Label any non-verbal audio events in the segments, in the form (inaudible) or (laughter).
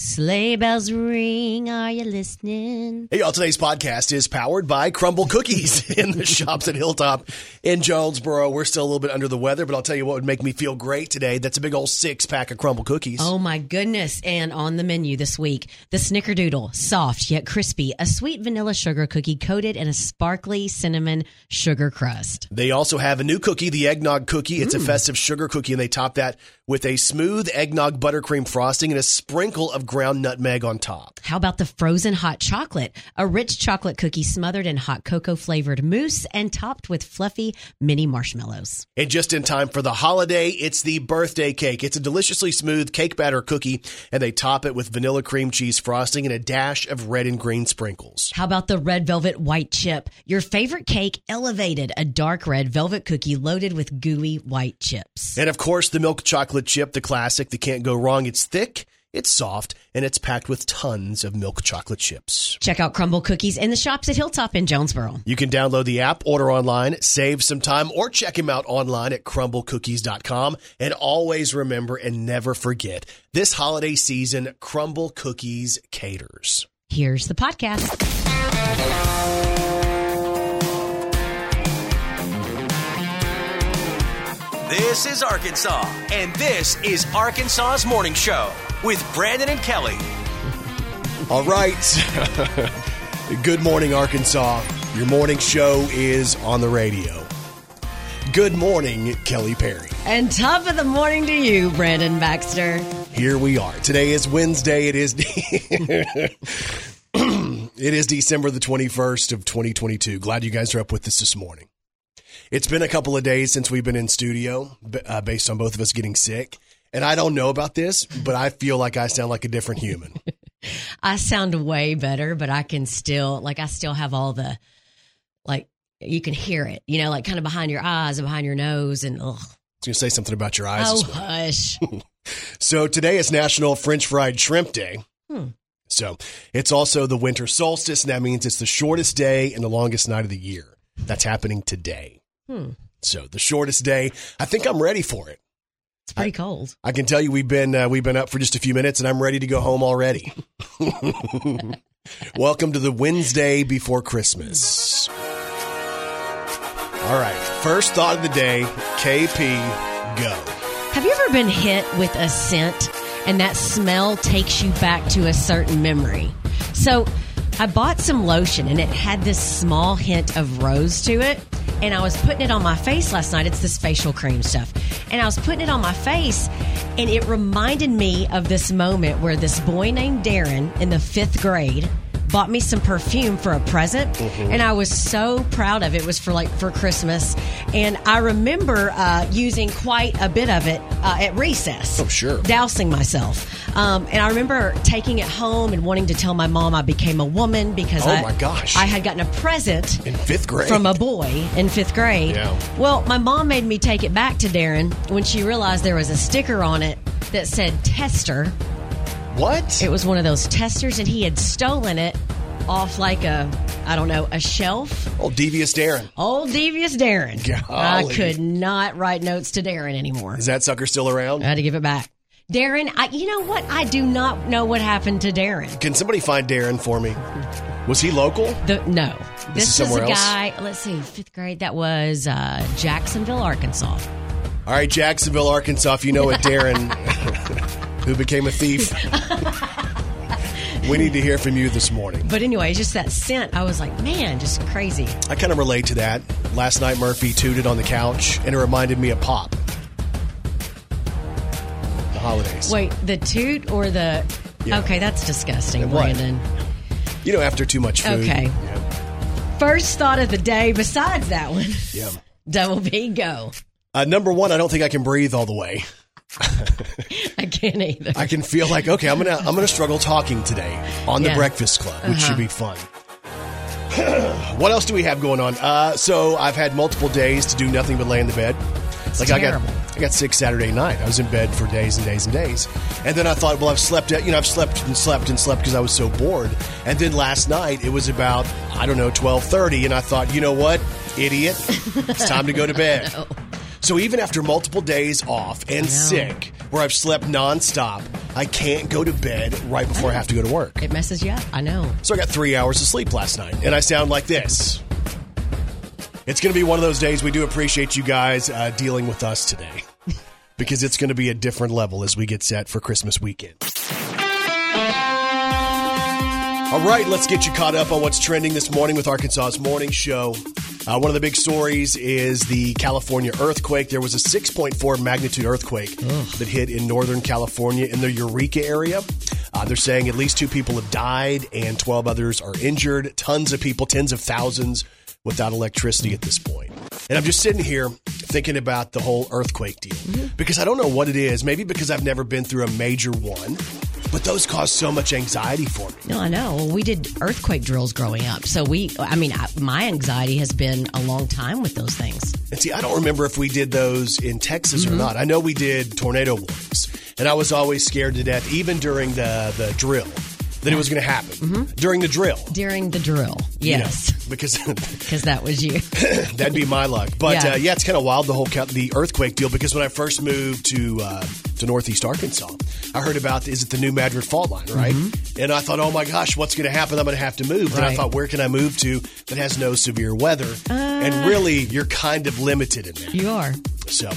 Sleigh bells ring, are you listening? Hey, y'all, today's podcast is powered by Crumbl Cookies (laughs) in the shops at Hilltop in Jonesboro. We're still a little bit under the weather, but I'll tell you what would make me feel great today. That's a big old six pack of Crumbl Cookies. Oh my goodness. And on the menu this week, the Snickerdoodle, soft yet crispy, a sweet vanilla sugar cookie coated in a sparkly cinnamon sugar crust. They also have a new cookie, the Eggnog Cookie. It's a mm. festive sugar cookie, and they top that with a smooth eggnog buttercream frosting and a sprinkle of ground nutmeg on top. How about the frozen hot chocolate? A rich chocolate cookie smothered in hot cocoa flavored mousse and topped with fluffy mini marshmallows. And just in time for the holiday, it's the birthday cake. It's a deliciously smooth cake batter cookie, and they top it with vanilla cream cheese frosting and a dash of red and green sprinkles. How about the red velvet white chip? Your favorite cake elevated, a dark red velvet cookie loaded with gooey white chips. And of course, the milk chocolate chip, the classic that can't go wrong. It's thick, it's soft, and it's packed with tons of milk chocolate chips. Check out Crumbl Cookies in the shops at Hilltop in Jonesboro. You can download the app, order online, save some time, or check him out online at crumblcookies.com. And always remember and never forget this holiday season, Crumbl Cookies caters. Here's the podcast. This is Arkansas, and this is Arkansas's Morning Show with Brandon and Kelly. All right. (laughs) Good morning, Arkansas. Your morning show is on the radio. Good morning, Kelly Perry. And top of the morning to you, Brandon Baxter. Here we are. Today is Wednesday. It is (laughs) (clears throat) it is December the 21st of 2022. Glad you guys are up with us this morning. It's been a couple of days since we've been in studio uh, based on both of us getting sick. And I don't know about this, but I feel like I sound like a different human. (laughs) I sound way better, but I can still, like, I still have all the, like, you can hear it, you know, like kind of behind your eyes and behind your nose. And, ugh. I was going to say something about your eyes. oh, hush. (laughs) So today is National French Fried Shrimp Day. Hmm. So it's also the winter solstice, and that means it's the shortest day and the longest night of the year. That's happening today. Hmm. So the shortest day. I think I'm ready for it. It's pretty cold. I can tell you we've been uh, we've been up for just a few minutes, and I'm ready to go home already. (laughs) Welcome to the Wednesday before Christmas. All right, first thought of the day, KP, go. Have you ever been hit with a scent and that smell takes you back to a certain memory? So I bought some lotion and it had this small hint of rose to it. And I was putting it on my face last night. It's this facial cream stuff. And I was putting it on my face and it reminded me of this moment where this boy named Darren in the fifth grade bought me some perfume for a present Mm-hmm. and i was so proud of it. it was for like for christmas and i remember uh, using quite a bit of it uh, at recess Oh, sure. dousing myself um, and i remember taking it home and wanting to tell my mom i became a woman because Oh, I, my gosh. i had gotten a present In fifth grade. from a boy in fifth grade. Yeah. Well, my mom made me take it back to Darren when she realized there was a sticker on it that said tester. What? It was one of those testers, and he had stolen it off like a, I don't know, a shelf. oh, devious Darren. Old devious Darren. I could not write notes to Darren anymore. Is that sucker still around? I had to give it back. Darren, I, you know what? I do not know what happened to Darren. Can somebody find Darren for me? Was he local? The, no, This is was a else? guy. Let's see, fifth grade. That was uh, Jacksonville, Arkansas. All right, Jacksonville, Arkansas. If you know it, (laughs) Darren, who became a thief, we need to hear from you this morning. But anyway, just that scent, I was like, man, just crazy. I kind of relate to that. Last night, Murphy tooted on the couch, and it reminded me of Pop. The holidays. Wait, the toot or the. Yeah. Okay, that's disgusting? Brandon. You know, after too much food. Okay. Yeah. First thought of the day, besides that one, yeah. (laughs) double B, go. Uh, number one, I don't think I can breathe all the way. (laughs) I can't either. I can feel like okay, I'm gonna I'm gonna struggle talking today on the Yeah. Breakfast Club, which Uh-huh. should be fun. (clears throat) what else do we have going on? Uh, so I've had multiple days to do nothing but lay in the bed. like terrible. I got I got sick Saturday night. I was in bed for days and days and days, and then I thought, well, I've slept. You know, I've slept and slept and slept because I was so bored. And then last night it was about I don't know twelve thirty, and I thought, you know what, idiot, it's time to go to bed. (laughs) So even after multiple days off and sick, where I've slept nonstop, I can't go to bed right before I have to go to work. It messes you up. I know. So I got three hours of sleep last night, and I sound like this. It's going to be one of those days. We do appreciate you guys uh, dealing with us today (laughs) because it's going to be a different level as we get set for Christmas weekend. All right, let's get you caught up on what's trending this morning with Arkansas's morning show. Uh, one of the big stories is the California earthquake. There was a 6.4 magnitude earthquake that hit in Northern California in the Eureka area. Uh, they're saying at least two people have died and 12 others are injured. Tons of people, tens of thousands, without electricity at this point. And I'm just sitting here thinking about the whole earthquake deal because I don't know what it is. Maybe because I've never been through a major one, but those cause so much anxiety for me. No, I know. Well, we did earthquake drills growing up. So we, I mean, I, my anxiety has been a long time with those things. And see, I don't remember if we did those in Texas or mm-hmm. not. I know we did tornado warnings, and I was always scared to death, even during the the drill, that it was going to happen during the drill. During the drill. you know, Yes. because (laughs) Because that was you. (laughs) that'd be my luck. But Yeah. uh, yeah, it's kind of wild the whole the earthquake deal. Because when I first moved to uh, to Northeast Arkansas, I heard about is it the new Madrid fault line, right? And I thought, oh my gosh, what's going to happen? I'm going to have to move. And I thought, where can I move to that has no severe weather? and really, you're kind of limited in that. you are. So,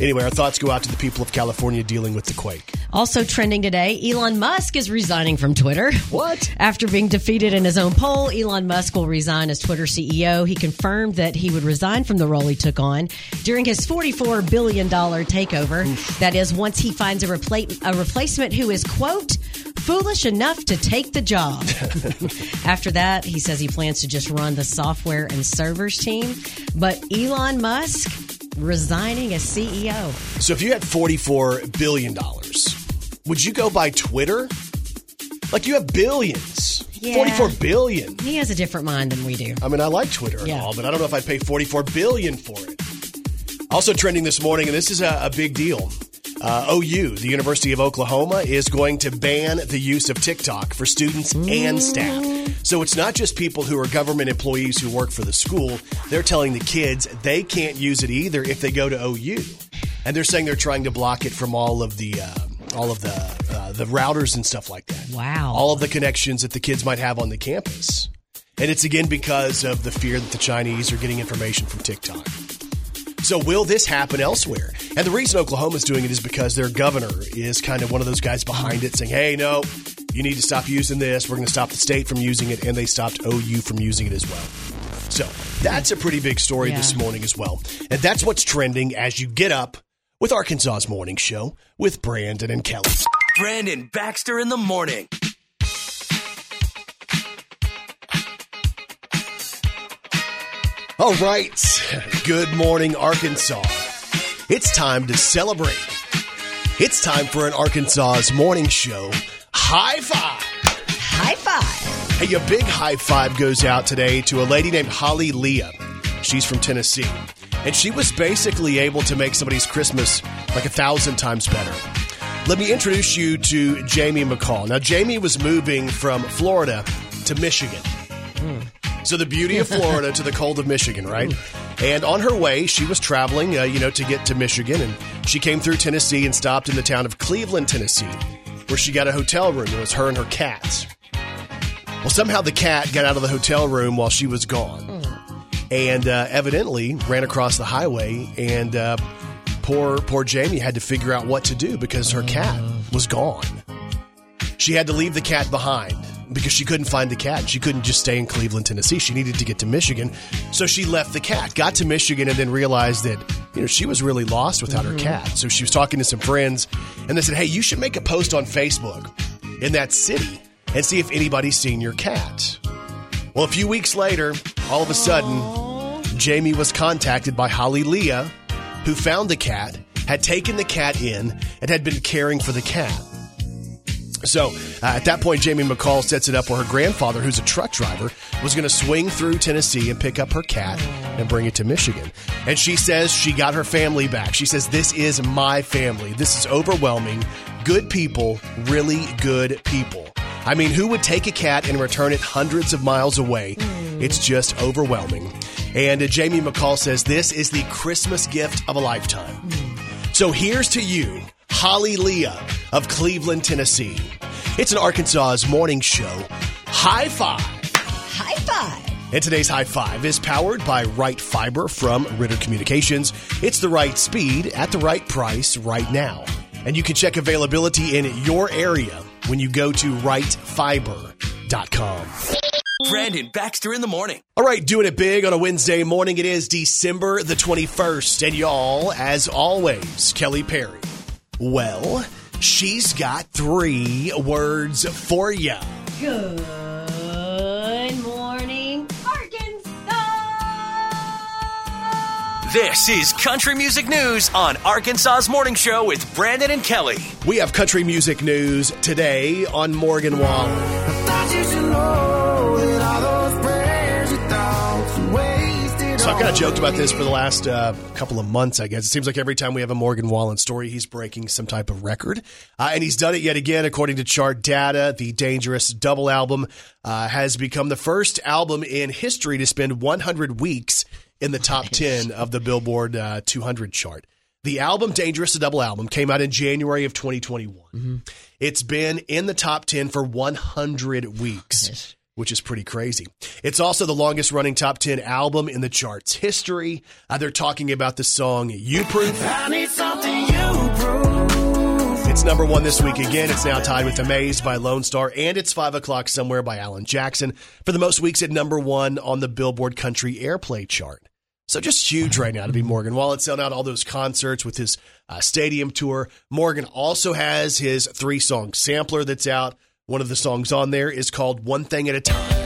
anyway, our thoughts go out to the people of California dealing with the quake. Also trending today, Elon Musk is resigning from Twitter. What? (laughs) After being defeated in his own poll, Elon Musk will resign as Twitter CEO. He confirmed that he would resign from the role he took on during his $44 billion takeover. That is, once he finds a, repla- a replacement who is, quote, foolish enough to take the job. (laughs) After that, he says he plans to just run the software and servers team. But Elon Musk resigning as CEO. So, if you had $44 billion, would you go buy Twitter? Like, you have billions. Yeah. 44 billion. He has a different mind than we do. I mean, I like Twitter and Yeah. all, but I don't know if I'd pay 44 billion for it. Also trending this morning, and this is a, a big deal. Uh, OU, the University of Oklahoma, is going to ban the use of TikTok for students and staff. So it's not just people who are government employees who work for the school. They're telling the kids they can't use it either if they go to OU, and they're saying they're trying to block it from all of the uh, all of the uh, the routers and stuff like that Wow. all of the connections that the kids might have on the campus. And it's again because of the fear that the Chinese are getting information from TikTok. So, will this happen elsewhere? And the reason Oklahoma's doing it is because their governor is kind of one of those guys behind it saying, hey, no, you need to stop using this. We're going to stop the state from using it. And they stopped OU from using it as well. So, that's a pretty big story Yeah. this morning as well. And that's what's trending as you get up with Arkansas's Morning Show with Brandon and Kelly. Brandon Baxter in the morning. All right. Good morning, Arkansas. It's time to celebrate. It's time for an Arkansas's morning show. High five. High five. Hey, a big high five goes out today to a lady named Holly Leah. She's from Tennessee. And she was basically able to make somebody's Christmas like a thousand times better. Let me introduce you to Jamie McCall. Now, Jamie was moving from Florida to Michigan. So the beauty of Florida to the cold of Michigan, right? And on her way, she was traveling, uh, you know, to get to Michigan, and she came through Tennessee and stopped in the town of Cleveland, Tennessee, where she got a hotel room. It was her and her cats. Well, somehow the cat got out of the hotel room while she was gone, and uh, evidently ran across the highway. And uh, poor poor Jamie had to figure out what to do because her cat was gone. She had to leave the cat behind because she couldn't find the cat. She couldn't just stay in Cleveland, Tennessee. She needed to get to Michigan. So she left the cat, got to Michigan, and then realized that, you know, she was really lost without her cat. So she was talking to some friends, and they said, hey, you should make a post on Facebook in that city and see if anybody's seen your cat. Well, a few weeks later, all of a sudden, Jamie was contacted by Holly Leah, who found the cat, had taken the cat in, and had been caring for the cat. So uh, at that point, Jamie McCall sets it up where her grandfather, who's a truck driver, was going to swing through Tennessee and pick up her cat and bring it to Michigan. And she says she got her family back. She says, This is my family. This is overwhelming. Good people, really good people. I mean, who would take a cat and return it hundreds of miles away? It's just overwhelming. And uh, Jamie McCall says this is the Christmas gift of a lifetime. So here's to you, Holly Leah of Cleveland, Tennessee. It's an Arkansas's morning show. High five. High five. And today's high five is powered by Right Fiber from Ritter Communications. It's the right speed at the right price right now. And you can check availability in your area when you go to rightfiber.com. Brandon Baxter in the morning. All right, doing it big on a Wednesday morning. It is December the 21st. And y'all, as always, Kelly Perry. Well, she's got three words for you. Good This is Country Music News on Arkansas's Morning Show with Brandon and Kelly. We have country music news today on Morgan Wallen. So I've kind of joked about this for the last uh, couple of months, I guess. It seems like every time we have a Morgan Wallen story, he's breaking some type of record. Uh, and he's done it yet again, according to chart data. The Dangerous double album uh, has become the first album in history to spend 100 weeks in the top 10 of the Billboard uh, 200 chart. The album Dangerous, the double album, came out in January of 2021. It's been in the top 10 for 100 weeks, which is pretty crazy. It's also the longest running top 10 album in the charts history. Uh, they're talking about the song You Proof. It's number one this week again. It's now tied with Amazed by Lone Star, and it's five o'clock somewhere by Alan Jackson for the most weeks at number one on the Billboard Country Airplay chart. So just huge right now to be Morgan Wallen selling out all those concerts with his uh, stadium tour. Morgan also has his three song sampler that's out. One of the songs on there is called One Thing at a Time.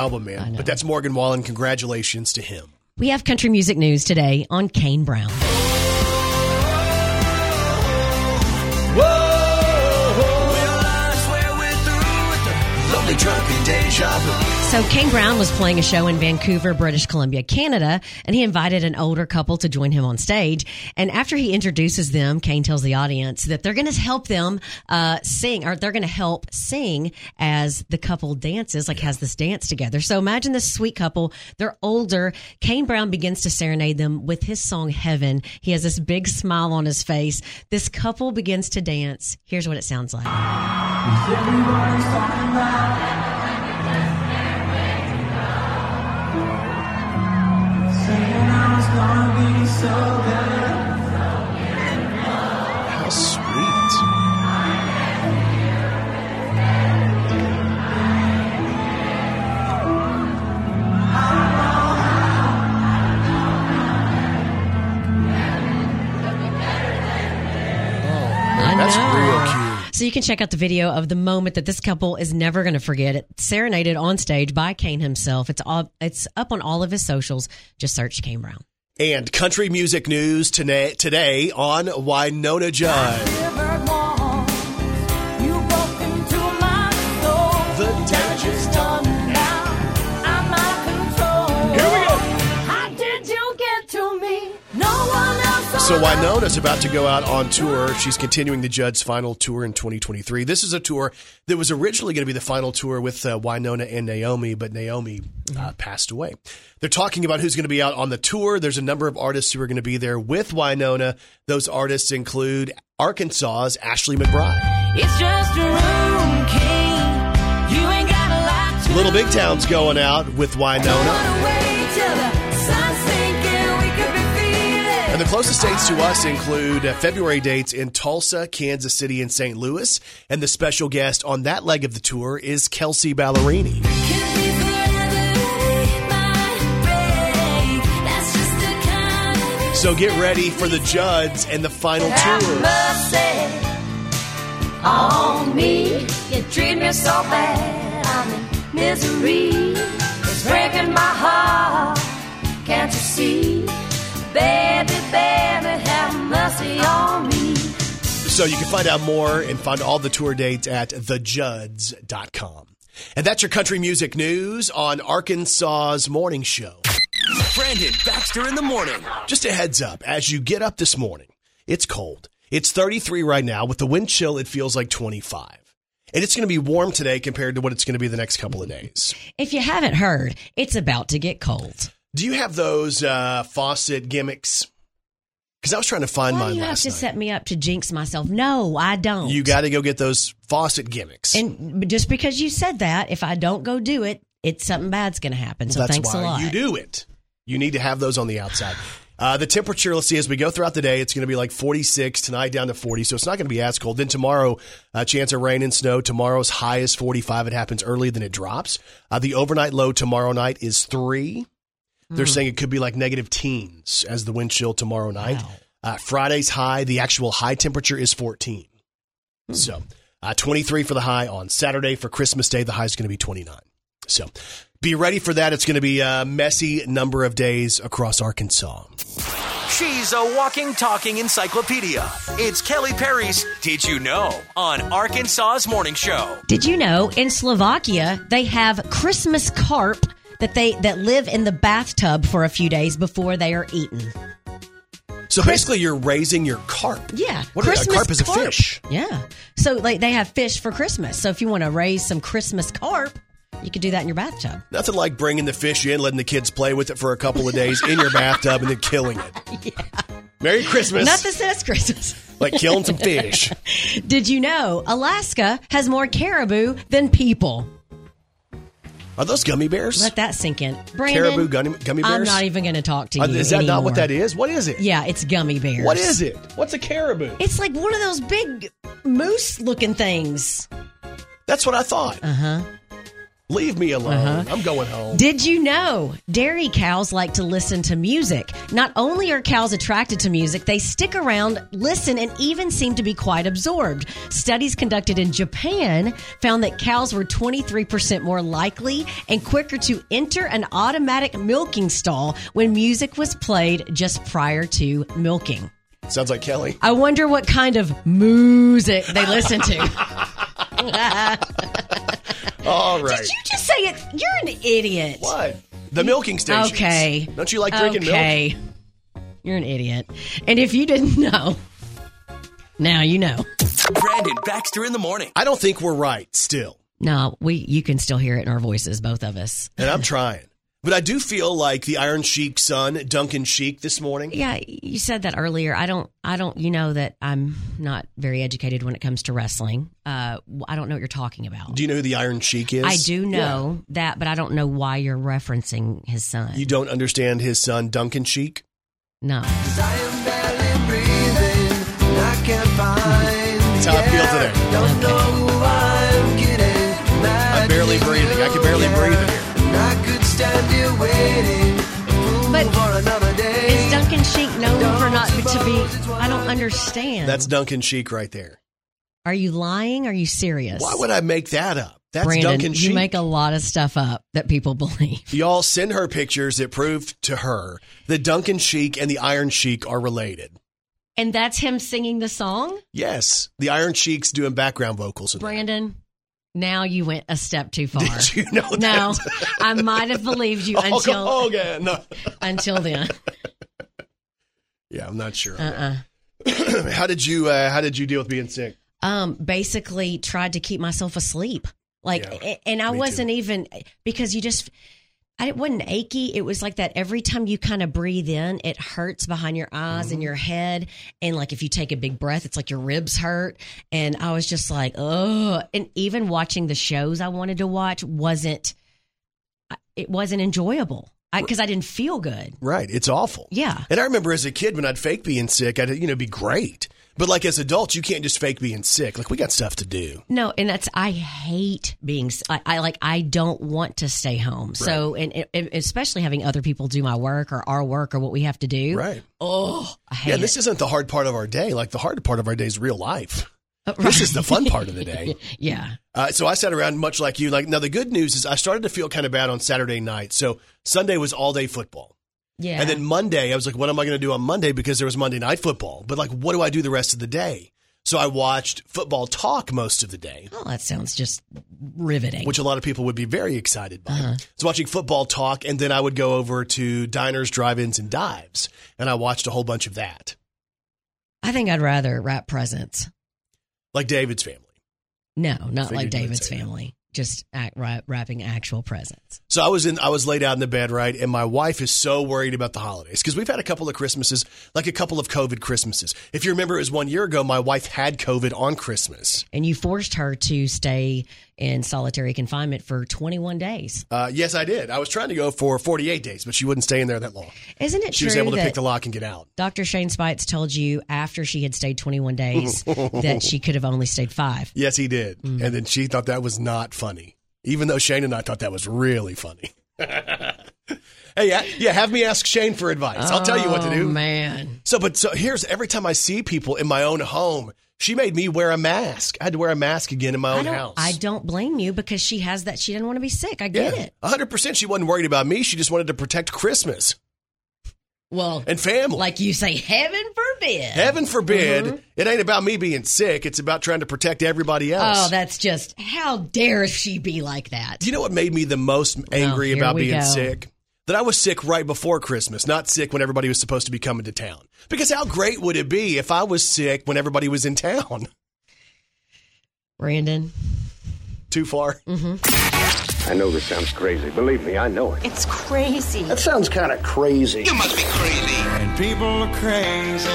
Album, man. But that's Morgan Wallen. Congratulations to him. We have country music news today on Kane Brown. Lonely drunken deja vu. So Kane Brown was playing a show in Vancouver, British Columbia, Canada, and he invited an older couple to join him on stage. And after he introduces them, Kane tells the audience that they're going to help them uh, sing, or they're going to help sing as the couple dances, like has this dance together. So imagine this sweet couple. They're older. Kane Brown begins to serenade them with his song "Heaven." He has this big smile on his face. This couple begins to dance. Here's what it sounds like. How sweet. I That's know. real cute. So you can check out the video of the moment that this couple is never going to forget. It serenaded on stage by Kane himself. It's all it's up on all of his socials. Just search Kane Brown. And country music news today, today on Wynonna Judd. So Wynonna's about to go out on tour. She's continuing the Judd's final tour in 2023. This is a tour that was originally going to be the final tour with uh, Wynonna and Naomi, but Naomi uh, passed away. They're talking about who's going to be out on the tour. There's a number of artists who are going to be there with Wynonna. Those artists include Arkansas's Ashley McBryde. It's just a room, King. You ain't got a lot to Little Big Town's going out with Wynonna. And the closest dates to us include uh, February dates in Tulsa, Kansas City, and St. Louis. And the special guest on that leg of the tour is Kelsea Ballerini. Could be forever in my way. That's just the kind of So get ready for the Judds and the final tour. Mercy on me. You treat me so bad. I'm in misery. It's breaking my heart. Can't you? Baby, baby, have mercy. So you can find out more and find all the tour dates at thejudds.com. And that's your country music news on Arkansas's morning show. Brandon Baxter in the morning. Just a heads up, as you get up this morning, it's cold. It's 33 right now. With the wind chill, it feels like 25. And it's going to be warm today compared to what it's going to be the next couple of days. If you haven't heard, it's about to get cold. Do you have those uh, faucet gimmicks? Because I was trying to find Why mine you have to night. set me up to jinx myself? No, I don't. You got to go get those faucet gimmicks. and just because you said that, if I don't go do it, it's something bad's going to happen. So That's thanks why a lot. you do it. You need to have those on the outside. Uh, the temperature, let's see, as we go throughout the day, it's going to be like 46 tonight, down to 40. So it's not going to be as cold. Then tomorrow, uh, chance of rain and snow. Tomorrow's high is 45. It happens earlier than it drops. Uh, the overnight low tomorrow night is three. They're saying it could be like negative teens as the wind chill tomorrow night. Wow. Uh, Friday's high, the actual high temperature is 14. So uh, 23 for the high on Saturday. For Christmas Day, the high is going to be 29. So be ready for that. It's going to be a messy number of days across Arkansas. She's a walking, talking encyclopedia. It's Kelly Perry's Did You Know on Arkansas's Morning Show. Did you know in Slovakia they have Christmas carp that they that live in the bathtub for a few days before they are eaten? So basically, you're raising your carp. Yeah, What are- a carp is a fish. Yeah, so like they have fish for Christmas. So if you want to raise some Christmas carp, you could do that in your bathtub. Nothing like bringing the fish in, letting the kids play with it for a couple of days in your bathtub, and then killing it. (laughs) Yeah. Merry Christmas. Nothing says Christmas. like killing some fish. (laughs) Did you know Alaska has more caribou than people? Are those gummy bears? Let that sink in. Brandon, Caribou gummy, gummy bears? I'm not even going to talk to you. Uh, is that not anymore. what that is? What is it? Yeah, it's gummy bears. What is it? What's a caribou? It's like one of those big moose looking things. That's what I thought. Uh huh. Leave me alone. Uh-huh. I'm going home. Did you know dairy cows like to listen to music? Not only are cows attracted to music, they stick around, listen, and even seem to be quite absorbed. Studies conducted in Japan found that cows were 23% more likely and quicker to enter an automatic milking stall when music was played just prior to milking. Sounds like Kelly. I wonder what kind of music they listen to. (laughs) (laughs) All right. Did you just say it? You're an idiot. What? The milking station. Okay. Don't you like drinking milk? okay. You're an idiot. And if you didn't know, now you know. Brandon Baxter in the morning. I don't think we're right still. No, we you can still hear it in our voices, both of us. And I'm trying. But I do feel like the Iron Sheik's son, Duncan Sheik, this morning. Yeah, you said that earlier. I don't I don't you know that I'm not very educated when it comes to wrestling. Uh I don't know what you're talking about. Do you know who the Iron Sheik is? I do know that, but I don't know why you're referencing his son. You don't understand his son, Duncan Sheik? no. I am barely breathing, and I can't find That's how I feel today. Don't know who I'm kidding. I'm barely breathing. I can barely breathe in here. And I stand here waiting, But for another day. Is Duncan Sheik known for not to be I don't understand. That's Duncan Sheik right there. Are you lying? Are you serious? Why would I make that up? That's Brandon, Duncan you make a lot of stuff up that people (laughs) believe. Y'all send her pictures that prove to her that Duncan Sheik and the Iron Sheik are related. And that's him singing the song? Yes, the Iron Sheik's doing background vocals. In that. Brandon, now you went a step too far. Did you know that? No, I might have believed you (laughs) Oh, until oh, okay. No. until then. Yeah, I'm not sure. Uh-uh. (clears throat) how did you uh, How did you deal with being sick? Um, basically tried to keep myself asleep. Like, Yeah, and I wasn't even because you just. I, it wasn't achy. It was like that every time you kind of breathe in, it hurts behind your eyes Mm-hmm. and your head. And like if you take a big breath, it's like your ribs hurt. And I was just like, oh. And even watching the shows I wanted to watch wasn't, it wasn't enjoyable because I, didn't feel good. Right, it's awful. Yeah. And I remember as a kid when I'd fake being sick, I'd you know be great. But like as adults, you can't just fake being sick. Like we got stuff to do. No, and that's I hate being. I, I like. I don't want to stay home. So, and, and especially having other people do my work or our work or what we have to do. Right. Oh, I hate Yeah, this isn't the hard part of our day. Like the hard part of our day is real life. This is the fun part of the day. (laughs) yeah. Uh, so I sat around much like you. Like now, the good news is I started to feel kind of bad on Saturday night. So Sunday was all day football, Yeah. and then Monday I was like, "What am I going to do on Monday?" Because there was Monday night football. But like, what do I do the rest of the day? So I watched football talk most of the day, Oh, that sounds just riveting. which a lot of people would be very excited by. Uh-huh. I was watching football talk, and then I would go over to diners, drive-ins, and dives, and I watched a whole bunch of that, I think I'd rather wrap presents. like David's family. No, not like David's family. that. Just act, wrapping actual presents. So I was in, I was laid out in the bed, right? And my wife is so worried about the holidays because we've had a couple of Christmases, like a couple of COVID Christmases. If you remember, it was one year ago. My wife had COVID on Christmas. And you forced her to stay in solitary confinement for 21 days. Uh, yes, I did. I was trying to go for 48 days, but she wouldn't stay in there that long. Isn't it She was able to pick the lock and get out. Dr. Shane Speights told you after she had stayed 21 days (laughs) that she could have only stayed five? Yes, he did. Mm. And then she thought that was not funny, even though Shane and I thought that was really funny. (laughs) hey, yeah, yeah, have me ask Shane for advice. I'll tell you what to Oh, do. man. So, but so here's every time I see people in my own home, she made me wear a mask. I had to wear a mask again in my own don't, house. I don't blame you because she has that. She didn't want to be sick. I get yeah, it. 100%. She wasn't worried about me. She just wanted to protect Christmas Well, and family. like you say, heaven forbid. Heaven forbid, mm-hmm. it ain't about me being sick. It's about trying to protect everybody oh, else. Oh, that's just how dare she be like that? Do you know what made me the most angry here about being go. sick? That I was sick right before Christmas, not sick when everybody was supposed to be coming to town. Because how great would it be if I was sick when everybody was in town? (laughs) Brandon, Too far? Mm-hmm. I know this sounds crazy. Believe me, I know it. It's crazy. That sounds kind of crazy. You must be crazy. And people are crazy.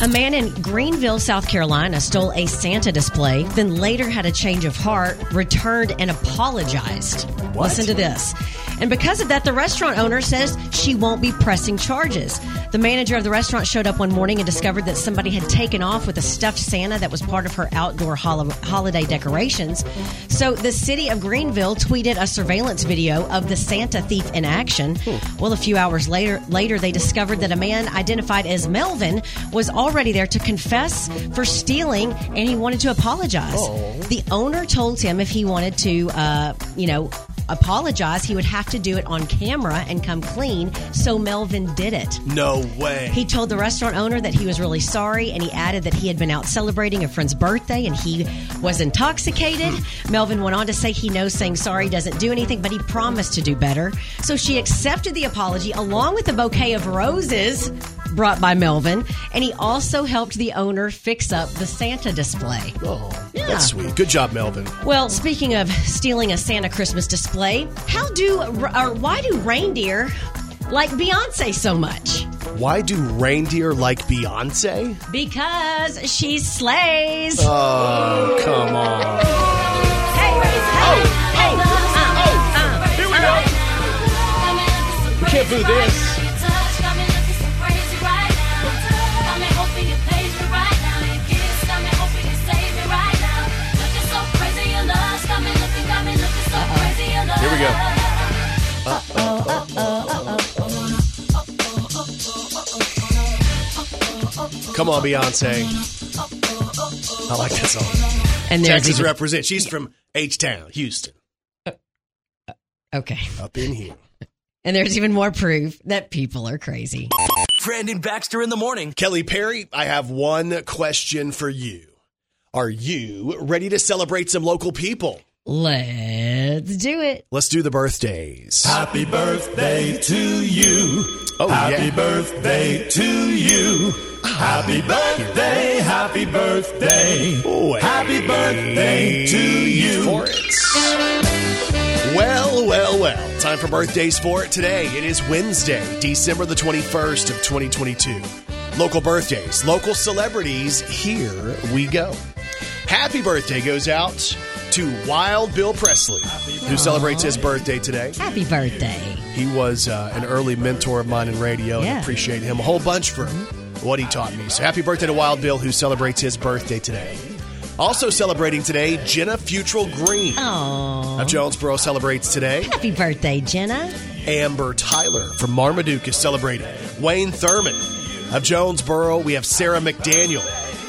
a man in Greenville, South Carolina, stole a Santa display, then later had a change of heart, returned, and apologized. What? Listen to this. And because of that, the restaurant owner says she won't be pressing charges. The manager of the restaurant showed up one morning and discovered that somebody had taken off with a stuffed Santa that was part of her outdoor hol- holiday decorations. So the city of Greenville tweeted a surveillance video of the Santa thief in action. Well, a few hours later, later they discovered that a man identified as Melvin was already there to confess for stealing, and he wanted to apologize. The owner told him if he wanted to, uh, you know, apologize, he would have to do it on camera and come clean. So Melvin did it. No way. He told the restaurant owner that he was really sorry, and he added that he had been out celebrating a friend's birthday and he was intoxicated. Melvin went on to say he knows saying sorry doesn't do anything, but he promised to do better. So she accepted the apology along with a bouquet of roses brought by Melvin, and he also helped the owner fix up the Santa display. oh, Yeah. that's sweet. Good job, Melvin. Well, speaking of stealing a Santa Christmas display, how do or why do reindeer like Beyonce so much? Why do reindeer like Beyonce? Because she slays. Oh, come on. hey, hey, hey, uh, uh, Here we go. We can't boo this. Here we go. Come on, Beyonce. I like that song. And there's Texas even- represent. She's from H Town, Houston, uh, okay, up in here. and there's even more proof that people are crazy. Brandon Baxter in the morning. Kelly Perry, I have one question for you. Are you ready to celebrate some local people? Let's do it. Let's do the birthdays. Happy birthday to you. Oh, Happy yeah. birthday to you. Happy birthday, happy birthday. Wait Happy birthday to you. For it. Well, well, well. Time for birthdays for it today. It is Wednesday, December the 21st of 2022. Local birthdays, local celebrities. Here we go. Happy birthday goes out to Wild Bill Presley, who celebrates his birthday today. Happy birthday. He was uh, an early mentor of mine in radio and Yeah. appreciate him a whole bunch for what he taught me. So happy birthday to Wild Bill, who celebrates his birthday today. Also celebrating today, Jenna Futrell Green Oh, of Jonesboro celebrates today. happy birthday, Jenna. Amber Tyler from Marmaduke is celebrating. Wayne Thurman of Jonesboro. We have Sarah McDaniel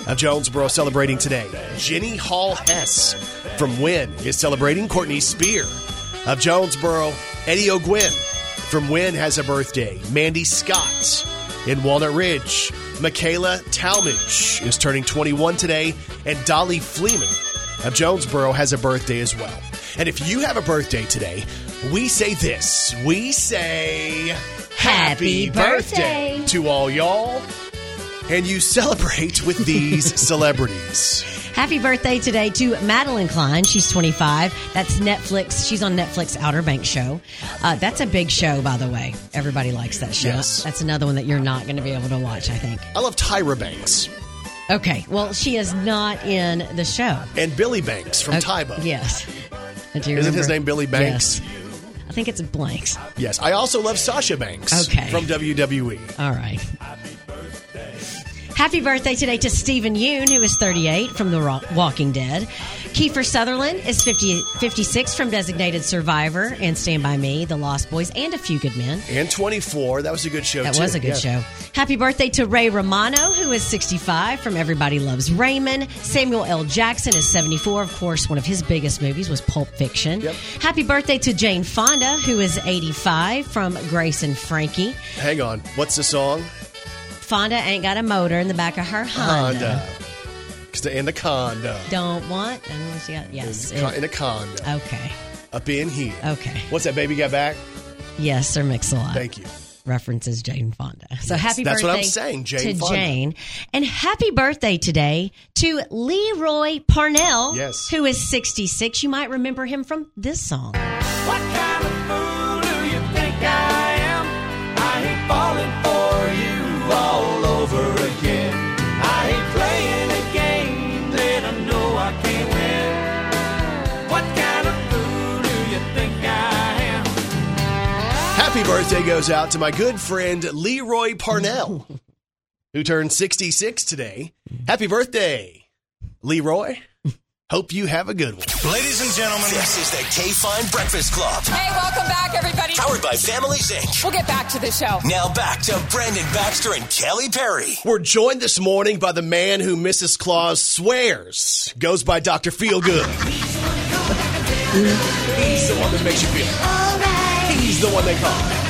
of Jonesboro celebrating today. Jenny Hall Hess from Wynne is celebrating. Courtney Spear of Jonesboro. Eddie O'Gwen from Wynne has a birthday. Mandy Scott in Walnut Ridge. Michaela Talmadge is turning 21 today, and Dolly Fleeman of Jonesboro has a birthday as well. And if you have a birthday today, we say this. We say Happy birthday. to all y'all. And you celebrate with these (laughs) celebrities. Happy birthday today to Madelyn Cline. She's 25. That's Netflix. She's on Netflix Outer Banks show. Uh, that's a big show, by the way. Everybody likes that show. Yes. That's another one that you're not going to be able to watch, I think. I love Tyra Banks Okay. Well, she is not in the show. and Billy Banks from Okay, Tyba. Yes. Isn't his name Billy Banks? Yes. I think it's blanks. Yes. I also love Sasha Banks Okay. from. WWE. All right. Happy birthday today to Steven Yeun, who is 38 from The Walking Dead. Kiefer Sutherland is 50, 56 from Designated Survivor and Stand By Me, The Lost Boys, and A Few Good Men. And 24. That was a good show, That too. was a good Yeah. show. Happy birthday to Ray Romano, who is 65 from Everybody Loves Raymond. Samuel L. Jackson is 74. Of course, one of his biggest movies was Pulp Fiction. Yep. Happy birthday to Jane Fonda, who is 85 from Grace and Frankie. Hang on. What's the song? Fonda ain't got a motor in the back of her Honda. Honda. 'Cause the Anaconda. Don't want unless you got yes. Con- it- Anaconda. okay. Up in here. Okay. What's that, baby got back? Yes, Sir Mix-a-Lot. Thank you. references Jane Fonda. So happy that's birthday what I'm saying, Jane to Fonda. Jane. And happy birthday today to Lee Roy Parnell, Yes. who is 66. You might remember him from this song. Birthday goes out to my good friend Lee Roy Parnell, (laughs) who turned 66 today. Happy birthday, Leroy. Hope you have a good one. Ladies and gentlemen, this is the K Fine Breakfast Club, Hey, welcome back, everybody. powered by Families Inc. We'll get back to the show. Now back to Brandon Baxter and Kelly Perry. We're joined this morning by the man who Mrs. Claus swears goes by Dr. Feelgood. He's the one that makes you feel. He's the one they call.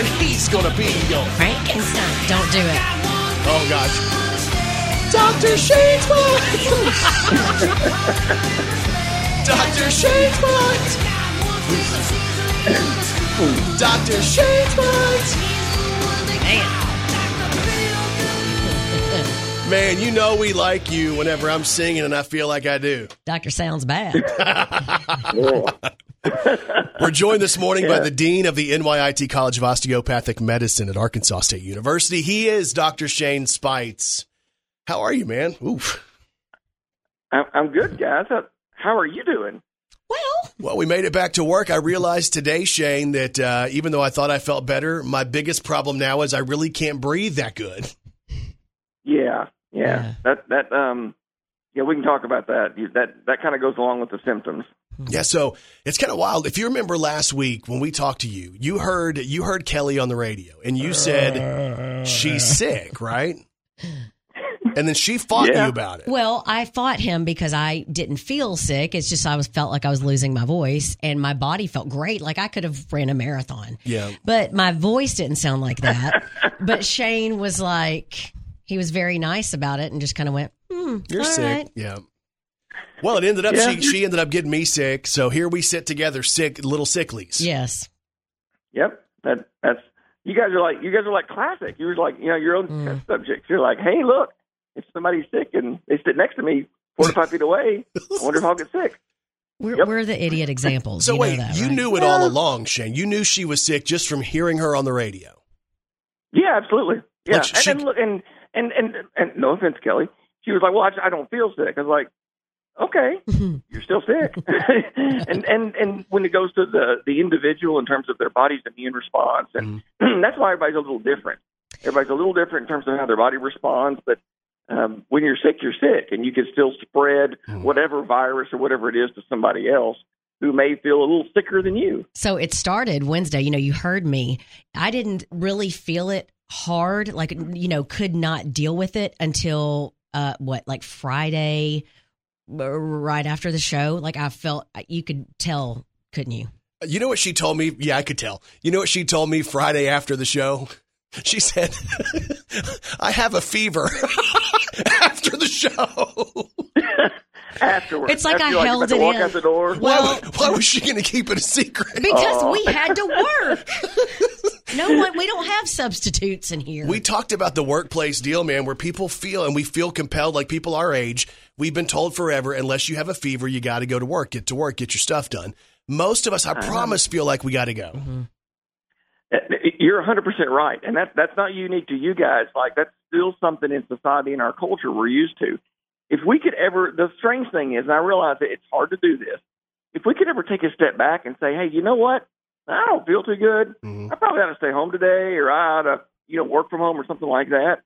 And he's gonna be your Frankenstein. Don't do it. Oh gosh. Dr. Shadespot! (laughs) Dr. Shadespot! Dr. Shadespot! Man, you know we like you whenever I'm singing and I feel like I do. Doctor sounds bad. (laughs) We're joined this morning by the Dean of the NYIT College of Osteopathic Medicine at Arkansas State University. He is Dr. Shane Speights. How are you, man? Oof. I'm, I'm good, guys. How, how are you doing? well, Well, we made it back to work. I realized today, Shane, that uh, even though I thought I felt better, my biggest problem now is I really can't breathe that good. Yeah, yeah. Yeah. That that um, yeah, we can talk about that. That that kind of goes along with the symptoms. Yeah, so it's kind of wild. If you remember last week when we talked to you, you heard you heard Kelly on the radio, and you said she's sick, right? And then she fought Yeah. you about it. well, I fought him because I didn't feel sick. It's just I was felt like I was losing my voice, and my body felt great, like I could have ran a marathon. Yeah. But my voice didn't sound like that. (laughs) but Shane was like, he was very nice about it and just kind of went, hmm, You're all sick. right. Yeah. Well, it ended up Yeah. she she ended up getting me sick. So here we sit together, sick little sicklies. Yes. Yep. That that's you guys are like you guys are like classic. You're like you know your own Mm. test subjects. You're like, hey, look, if somebody's sick and they sit next to me four to five feet away, I wonder if I'll get sick. We're, Yep. we're the idiot examples. So you wait, know that, you right? knew it all along, Shane. You knew she was sick just from hearing her on the radio. Yeah, absolutely. Yeah, Like, she- and, and look, and, and and and no offense, Kelly. She was like, "Well, I, just- I don't feel sick." I was like, "Okay, you're still sick." (laughs) and and and when it goes to the the individual in terms of their body's immune response, and (clears throat) that's why everybody's a little different. Everybody's a little different in terms of how their body responds, but. Um, when you're sick, you're sick, and you can still spread whatever virus or whatever it is to somebody else who may feel a little sicker than you. So it started Wednesday. You know, you heard me. I didn't really feel it hard, like, you know, could not deal with it until uh, what, like Friday, right after the show. Like, I felt you could tell, couldn't you? You know what she told me? Yeah, I could tell. You know what she told me Friday after the show? She said, (laughs) I have a fever (laughs) after the show. (laughs) Afterwards, It's like After I you're you're held about it walk in. out the door. Why, why was she going to keep it a secret? Because we had to work. (laughs) No one, we don't have substitutes in here. We talked about the workplace deal, man, where people feel and we feel compelled, like people our age. We've been told forever, unless you have a fever, you got to go to work, get to work, get your stuff done. Most of us, I promise, feel like we got to go. Uh, You're 100% right, and that's that's not unique to you guys. Like that's still something in society and our culture we're used to. If we could ever, the strange thing is, and I realize that it's hard to do this. If we could ever take a step back and say, "Hey, you know what? I don't feel too good. Mhm. I probably ought to stay home today, or I ought to, you know, work from home or something like that."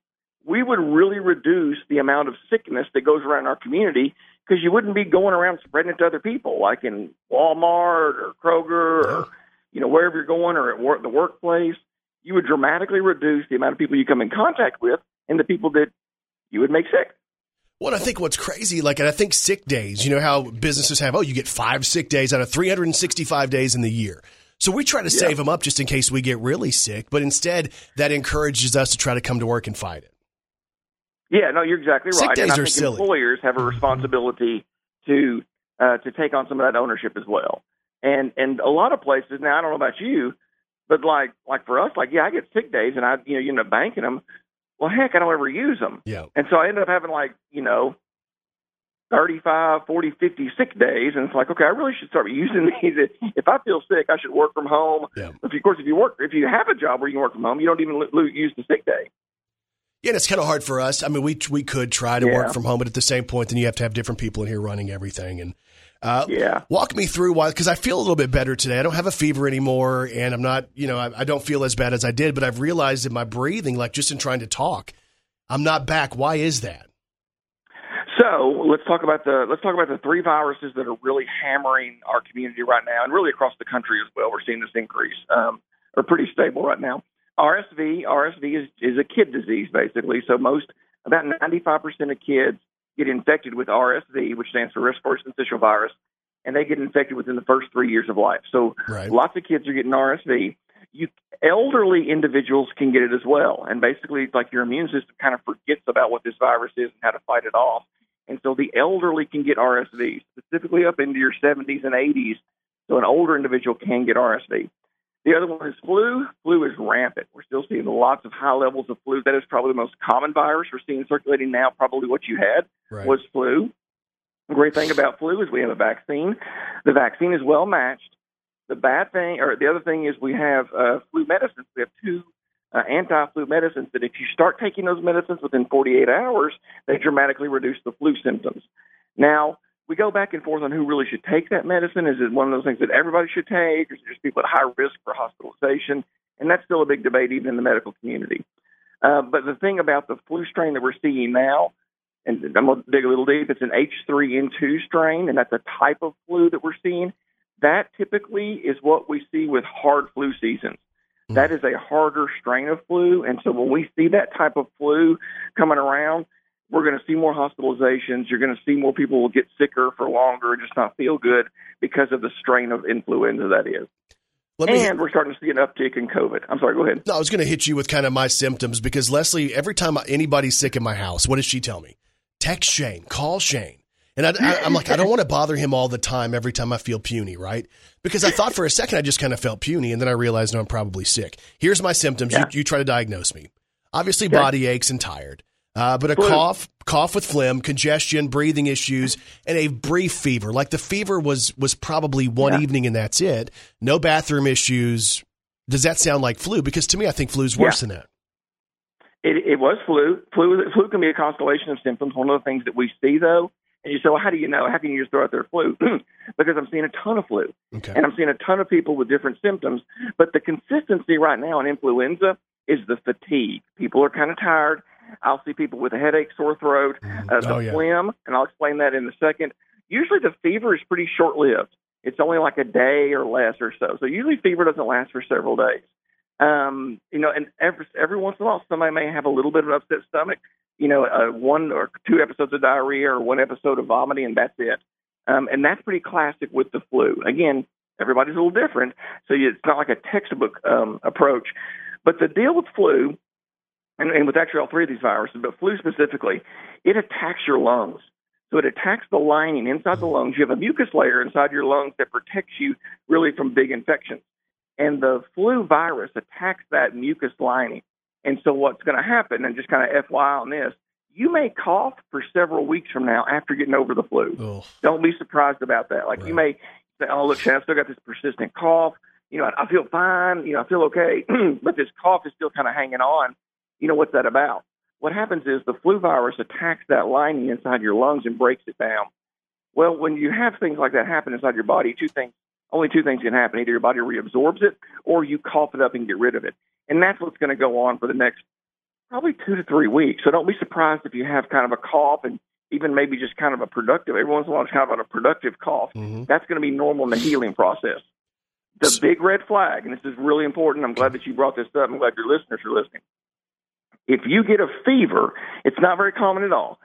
We would really reduce the amount of sickness that goes around our community because you wouldn't be going around spreading it to other people, like in Walmart or Kroger or you know, wherever you're going or at work, the workplace, you would dramatically reduce the amount of people you come in contact with and the people that you would make sick. Well, I think what's crazy, like, and I think sick days, you know how businesses have, oh, you get five sick days out of 365 days in the year. So we try to save them up just in case we get really sick, but instead that encourages us to try to come to work and fight it. Yeah, no, you're exactly Sick right. days and I are think silly. employers have a responsibility to uh, to take on some of that ownership as well. And and a lot of places now, I don't know about you, but like like for us, like yeah, I get sick days, and I you know you end up banking them. Well, heck, I don't ever use them. Yeah. And so I end up having like, you know, 35, 40, 50 sick days. And it's like, okay, I really should start (laughs) using these. If I feel sick, I should work from home. Yeah. Of course, if you work, if you have a job where you can work from home, you don't even use the sick day. Yeah, and it's kind of hard for us. I mean, we we could try to Yeah. work from home, but at the same point, then you have to have different people in here running everything. And uh, Yeah. walk me through why, because I feel a little bit better today. I don't have a fever anymore, and I'm not, you know, I, I don't feel as bad as I did. But I've realized in my breathing, like just in trying to talk, I'm not back. Why is that? So let's talk about the let's talk about the three viruses that are really hammering our community right now, and really across the country as well. We're seeing this increase. Um, are pretty stable right now. RSV, RSV is is a kid disease basically. So most about 95% of kids get infected with RSV, which stands for respiratory syncytial virus, and they get infected within the first three years of life. So Right. lots of kids are getting RSV. You elderly individuals can get it as well, and basically it's like your immune system kind of forgets about what this virus is and how to fight it off. And so the elderly can get RSV, specifically up into your 70s and 80s. So an older individual can get RSV. The other one is flu. Flu is rampant. We're still seeing lots of high levels of flu. That is probably the most common virus we're seeing circulating now. Probably what you had Right. was flu. The great thing about flu is we have a vaccine. The vaccine is well matched. The bad thing, or the other thing, is we have uh, flu medicines. We have two uh, anti-flu medicines that, if you start taking those medicines within 48 hours, they dramatically reduce the flu symptoms. Now we go back and forth on who really should take that medicine. Is it one of those things that everybody should take, or is it just people at high risk for hospitalization? And that's still a big debate even in the medical community. Uh, but the thing about the flu strain that we're seeing now, and I'm going to dig a little deep, it's an H3N2 strain, and that's a type of flu that we're seeing. That typically is what we see with hard flu seasons. That is a harder strain of flu. And so when we see that type of flu coming around, we're going to see more hospitalizations. You're going to see more people will get sicker for longer and just not feel good because of the strain of influenza that is. Let. And we're starting to see an uptick in COVID. I'm sorry, go ahead. No, I was going to hit you with kind of my symptoms because Leslie, every time anybody's sick in my house, what does she tell me? Text Shane, call Shane. And I, I'm like, I don't want to bother him all the time every time I feel puny, right? Because I thought for a second I just kind of felt puny, and then I realized no, I'm probably sick. Here's my symptoms. Yeah. You, you try to diagnose me. Obviously, body aches and tired, uh, but a Flu. cough, cough with phlegm, congestion, breathing issues, and a brief fever. Like the fever was was probably one Yeah. evening, and that's it. No bathroom issues. Does that sound like flu? Because to me, I think flu's worse than that. It, it was flu. Flu. Flu can be a constellation of symptoms. One of the things that we see, though, and you say, well, how do you know? How can you just throw out their flu? (clears throat) because I'm seeing a ton of flu, Okay. and I'm seeing a ton of people with different symptoms. But the consistency right now in influenza is the fatigue. People are kind of tired. I'll see people with a headache, sore throat, uh, the Oh, yeah. phlegm, and I'll explain that in a second. Usually, the fever is pretty short-lived. It's only like a day or less or so. So usually, fever doesn't last for several days. Um, you know, and every every once in a while, somebody may have a little bit of an upset stomach. You know, uh, one or two episodes of diarrhea or one episode of vomiting, and that's it. Um, and that's pretty classic with the flu. Again, everybody's a little different, so you, it's not like a textbook um, approach. But the deal with flu, and, and with actually all three of these viruses, but flu specifically, it attacks your lungs. So it attacks the lining inside the lungs. You have a mucus layer inside your lungs that protects you really from big infections. And the flu virus attacks that mucus lining. And so what's going to happen, and just kind of FYI on this, you may cough for several weeks from now after getting over the flu. Oh, Don't be surprised about that. Like you may say, "Oh, look, Shane, I've still got this persistent cough. You know, I, I feel fine. You know, I feel okay, (clears throat) but this cough is still kind of hanging on. You know, what's that about? What happens is the flu virus attacks that lining inside your lungs and breaks it down. Well, when you have things like that happen inside your body, two things, only two things can happen: either your body reabsorbs it, or you cough it up and get rid of it. And that's what's going to go on for the next probably two to three weeks. So don't be surprised if you have kind of a cough and even maybe just kind of a productive, every once in a while, kind of a productive cough. Mhm. That's going to be normal in the healing process. The big red flag, and this is really important. I'm glad that you brought this up. I'm glad your listeners are listening. If you get a fever, it's not very common at all.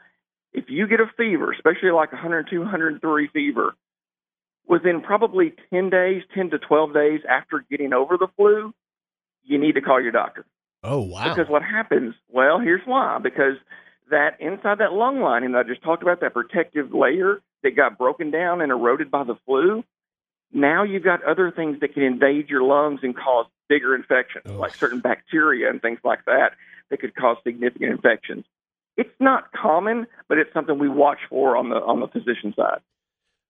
If you get a fever, especially like 102, 103 fever, within probably 10 days, 10 to 12 days after getting over the flu, you need to call your doctor. oh wow. Because what happens? Well, here's why. Because that inside that lung lining that I just talked about, that protective layer that got broken down and eroded by the flu, now you've got other things that can invade your lungs and cause bigger infections, Oh. like certain bacteria and things like that, that could cause significant infections. It's not common, but it's something we watch for on the on the physician side.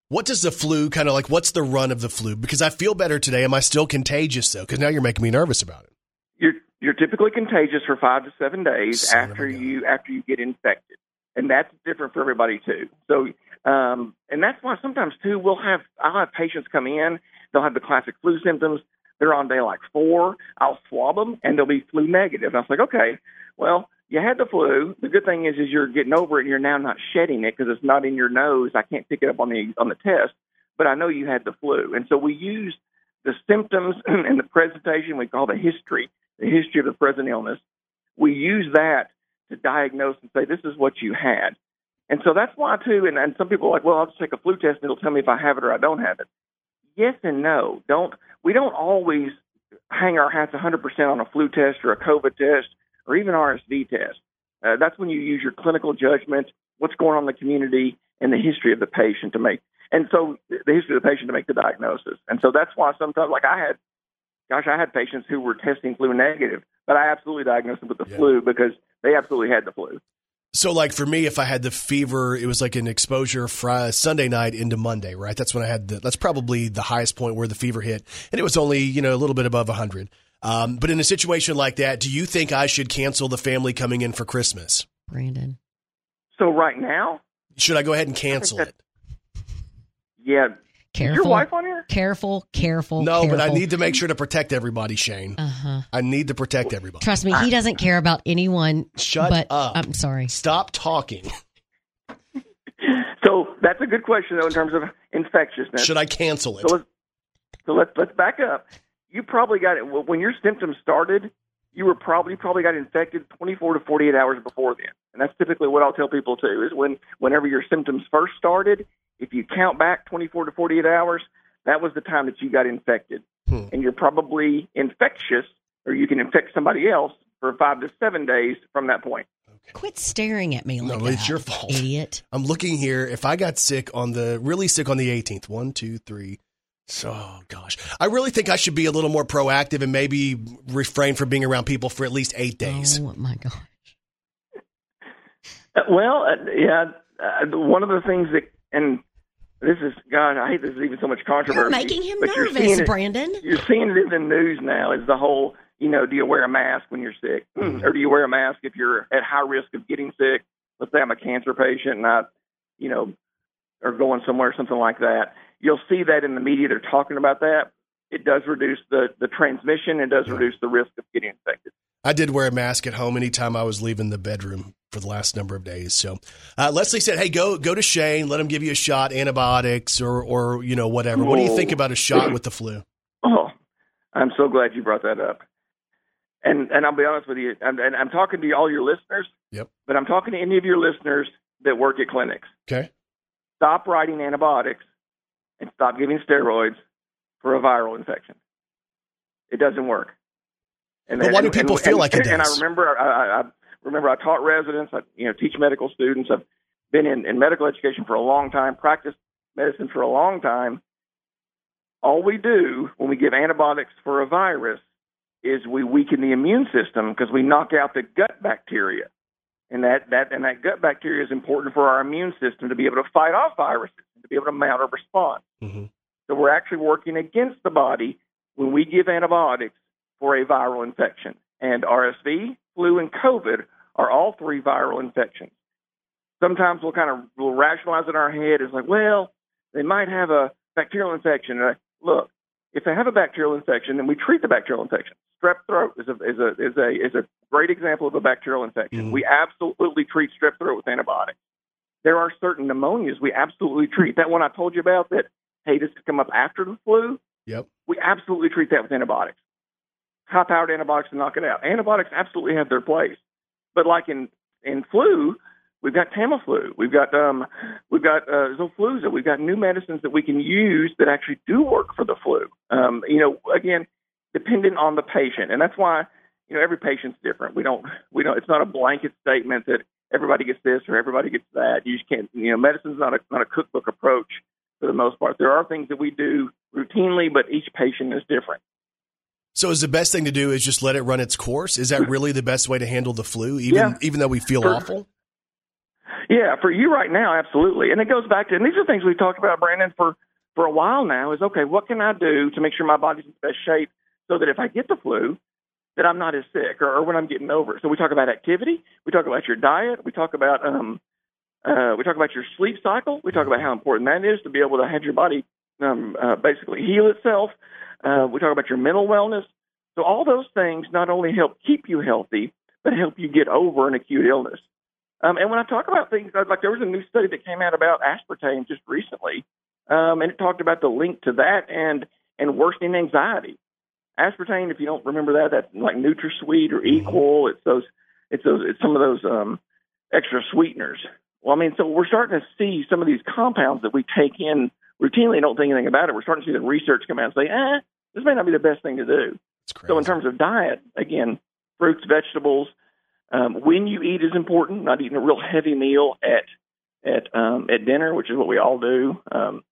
What does the flu kind of like? What's the run of the flu? Because I feel better today. Am I still contagious though? Because now you're making me nervous about it. you're you're typically contagious for five to seven days Son after you after you get infected, and that's different for everybody too. So, um, and that's why sometimes too we'll have I'll have patients come in, they'll have the classic flu symptoms. They're on day like four. I'll swab them, and they'll be flu negative. And I was like, okay, well, you had the flu. The good thing is, is you're getting over it, and you're now not shedding it because it's not in your nose. I can't pick it up on the on the test, but I know you had the flu, and so we use the symptoms (clears throat) and the presentation we call the history, the history of the present illness. We use that to diagnose and say this is what you had. And so that's why too, and, and some people are like, well, I'll just take a flu test and it'll tell me if I have it or I don't have it. Yes and no. Don't we don't always hang our hats 100% on a flu test or a COVID test or even RSV test. Uh, that's when you use your clinical judgment, what's going on in the community, and the history of the patient to make. And so the history of the patient to make the diagnosis. And so that's why sometimes, like I had, gosh, I had patients who were testing flu negative, but I absolutely diagnosed them with the Yeah. flu because they absolutely had the flu. So, like for me, if I had the fever, it was like an exposure Friday, Sunday night into Monday, right? That's when I had the. That's probably the highest point where the fever hit, and it was only you know a little bit above hundred. Um, but in a situation like that, do you think I should cancel the family coming in for Christmas? Brandon. So right now, Should I go ahead and cancel it? yeah, is Careful. your wife on here? Careful, careful. No, but I need to make sure to protect everybody, Shane. Uh huh. I need to protect everybody. Trust me, he doesn't care about anyone. Shut but, up. I'm sorry. Stop talking. So that's a good question though in terms of infectiousness. Should I cancel it? So let's so let's let's back up. You probably got it when your symptoms started. You were probably you probably got infected 24 to 48 hours before then, and that's typically what I'll tell people too. Is when whenever your symptoms first started, if you count back 24 to 48 hours, that was the time that you got infected, Hmm. and you're probably infectious, or you can infect somebody else for five to seven days from that point. Quit staring at me like No, that. it's your fault. Idiot. I'm looking here. If I got sick on the really sick on the 18th, one, two, three. So, gosh, I really think I should be a little more proactive and maybe refrain from being around people for at least eight days. Oh my god. Uh, Well, uh, yeah, uh, one of the things that, and this is God, I hate this is even so much controversy. You're making him but you're nervous, it- Brandon. you're seeing it in the news now is the whole, you know, do you wear a mask when you're sick? Mhm. Or do you wear a mask if you're at high risk of getting sick? Let's say I'm a cancer patient and I, you know, or going somewhere, something like that. You'll see that in the media. They're talking about that. It does reduce the, the transmission. It does Yeah. reduce the risk of getting infected. I did wear a mask at home anytime I was leaving the bedroom for the last number of days. So uh, Leslie said, "Hey, go go to Shane. Let him give you a shot, antibiotics, or or you know whatever. What do you think about a shot with the flu?" Oh, I'm so glad you brought that up. And and I'll be honest with you, I'm, and I'm talking to all your listeners. Yep. But I'm talking to any of your listeners that work at clinics. Okay. Stop writing antibiotics and stop giving steroids for a viral infection. It doesn't work. And But then- why do people and- feel and- like it does? And I remember, I, I, I remember, I taught residents. I, you know, teach medical students. I've been in, in medical education for a long time. Practiced medicine for a long time. All we do when we give antibiotics for a virus is we weaken the immune system because we knock out the gut bacteria, and that that and that gut bacteria is important for our immune system to be able to fight off viruses, to be able to mount a response. Mhm. So we're actually working against the body when we give antibiotics for a viral infection. And RSV, flu, and COVID are all three viral infections. Sometimes we'll kind of we'll rationalize in our head it's like, well, they might have a bacterial infection. And I, look, if they have a bacterial infection, then we treat the bacterial infection. Strep throat is a is a is a is a great example of a bacterial infection. Mhm. We absolutely treat strep throat with antibiotics. There are certain pneumonias we absolutely treat. That one I told you about that hey, this could come up after the flu. Yep. We absolutely treat that with antibiotics. High powered antibiotics to knock it out. Antibiotics absolutely have their place. But like in, in flu, we've got Tamiflu, we've got um, we've got uh, Xofluza, we've got new medicines that we can use that actually do work for the flu. Um, you know, again, dependent on the patient, and that's why you know every patient's different. We don't we don't. It's not a blanket statement that everybody gets this or everybody gets that. You just can't. You know, medicine's not a not a cookbook approach for the most part. There are things that we do routinely, but each patient is different. So is the best thing to do is just let it run its course? Is that mm-hmm. really the best way to handle the flu, even Yeah. even though we feel For- awful? Yeah, for you right now, absolutely. And it goes back to, and these are things we've talked about, Brandon, for for a while now. Is okay, what can I do to make sure my body's in the best shape so that if I get the flu, that I'm not as sick, or, or when I'm getting over. So we talk about activity, we talk about your diet, we talk about um, uh, we talk about your sleep cycle, we talk about how important that is to be able to have your body um, uh, basically heal itself. Uh, we talk about your mental wellness. So all those things not only help keep you healthy, but help you get over an acute illness. Um, and when I talk about things like there was a new study that came out about aspartame just recently, um, and it talked about the link to that and and worsening anxiety. Aspartame, if you don't remember that, that's like NutraSweet or Equal. It's those, it's those, it's some of those um, extra sweeteners. Well, I mean, so we're starting to see some of these compounds that we take in routinely and don't think anything about it. We're starting to see the research come out and say, eh, this may not be the best thing to do. So in terms of diet, again, fruits, vegetables, um, when you eat is important. Not eating a real heavy meal at at um, at dinner, which is what we all do. Um,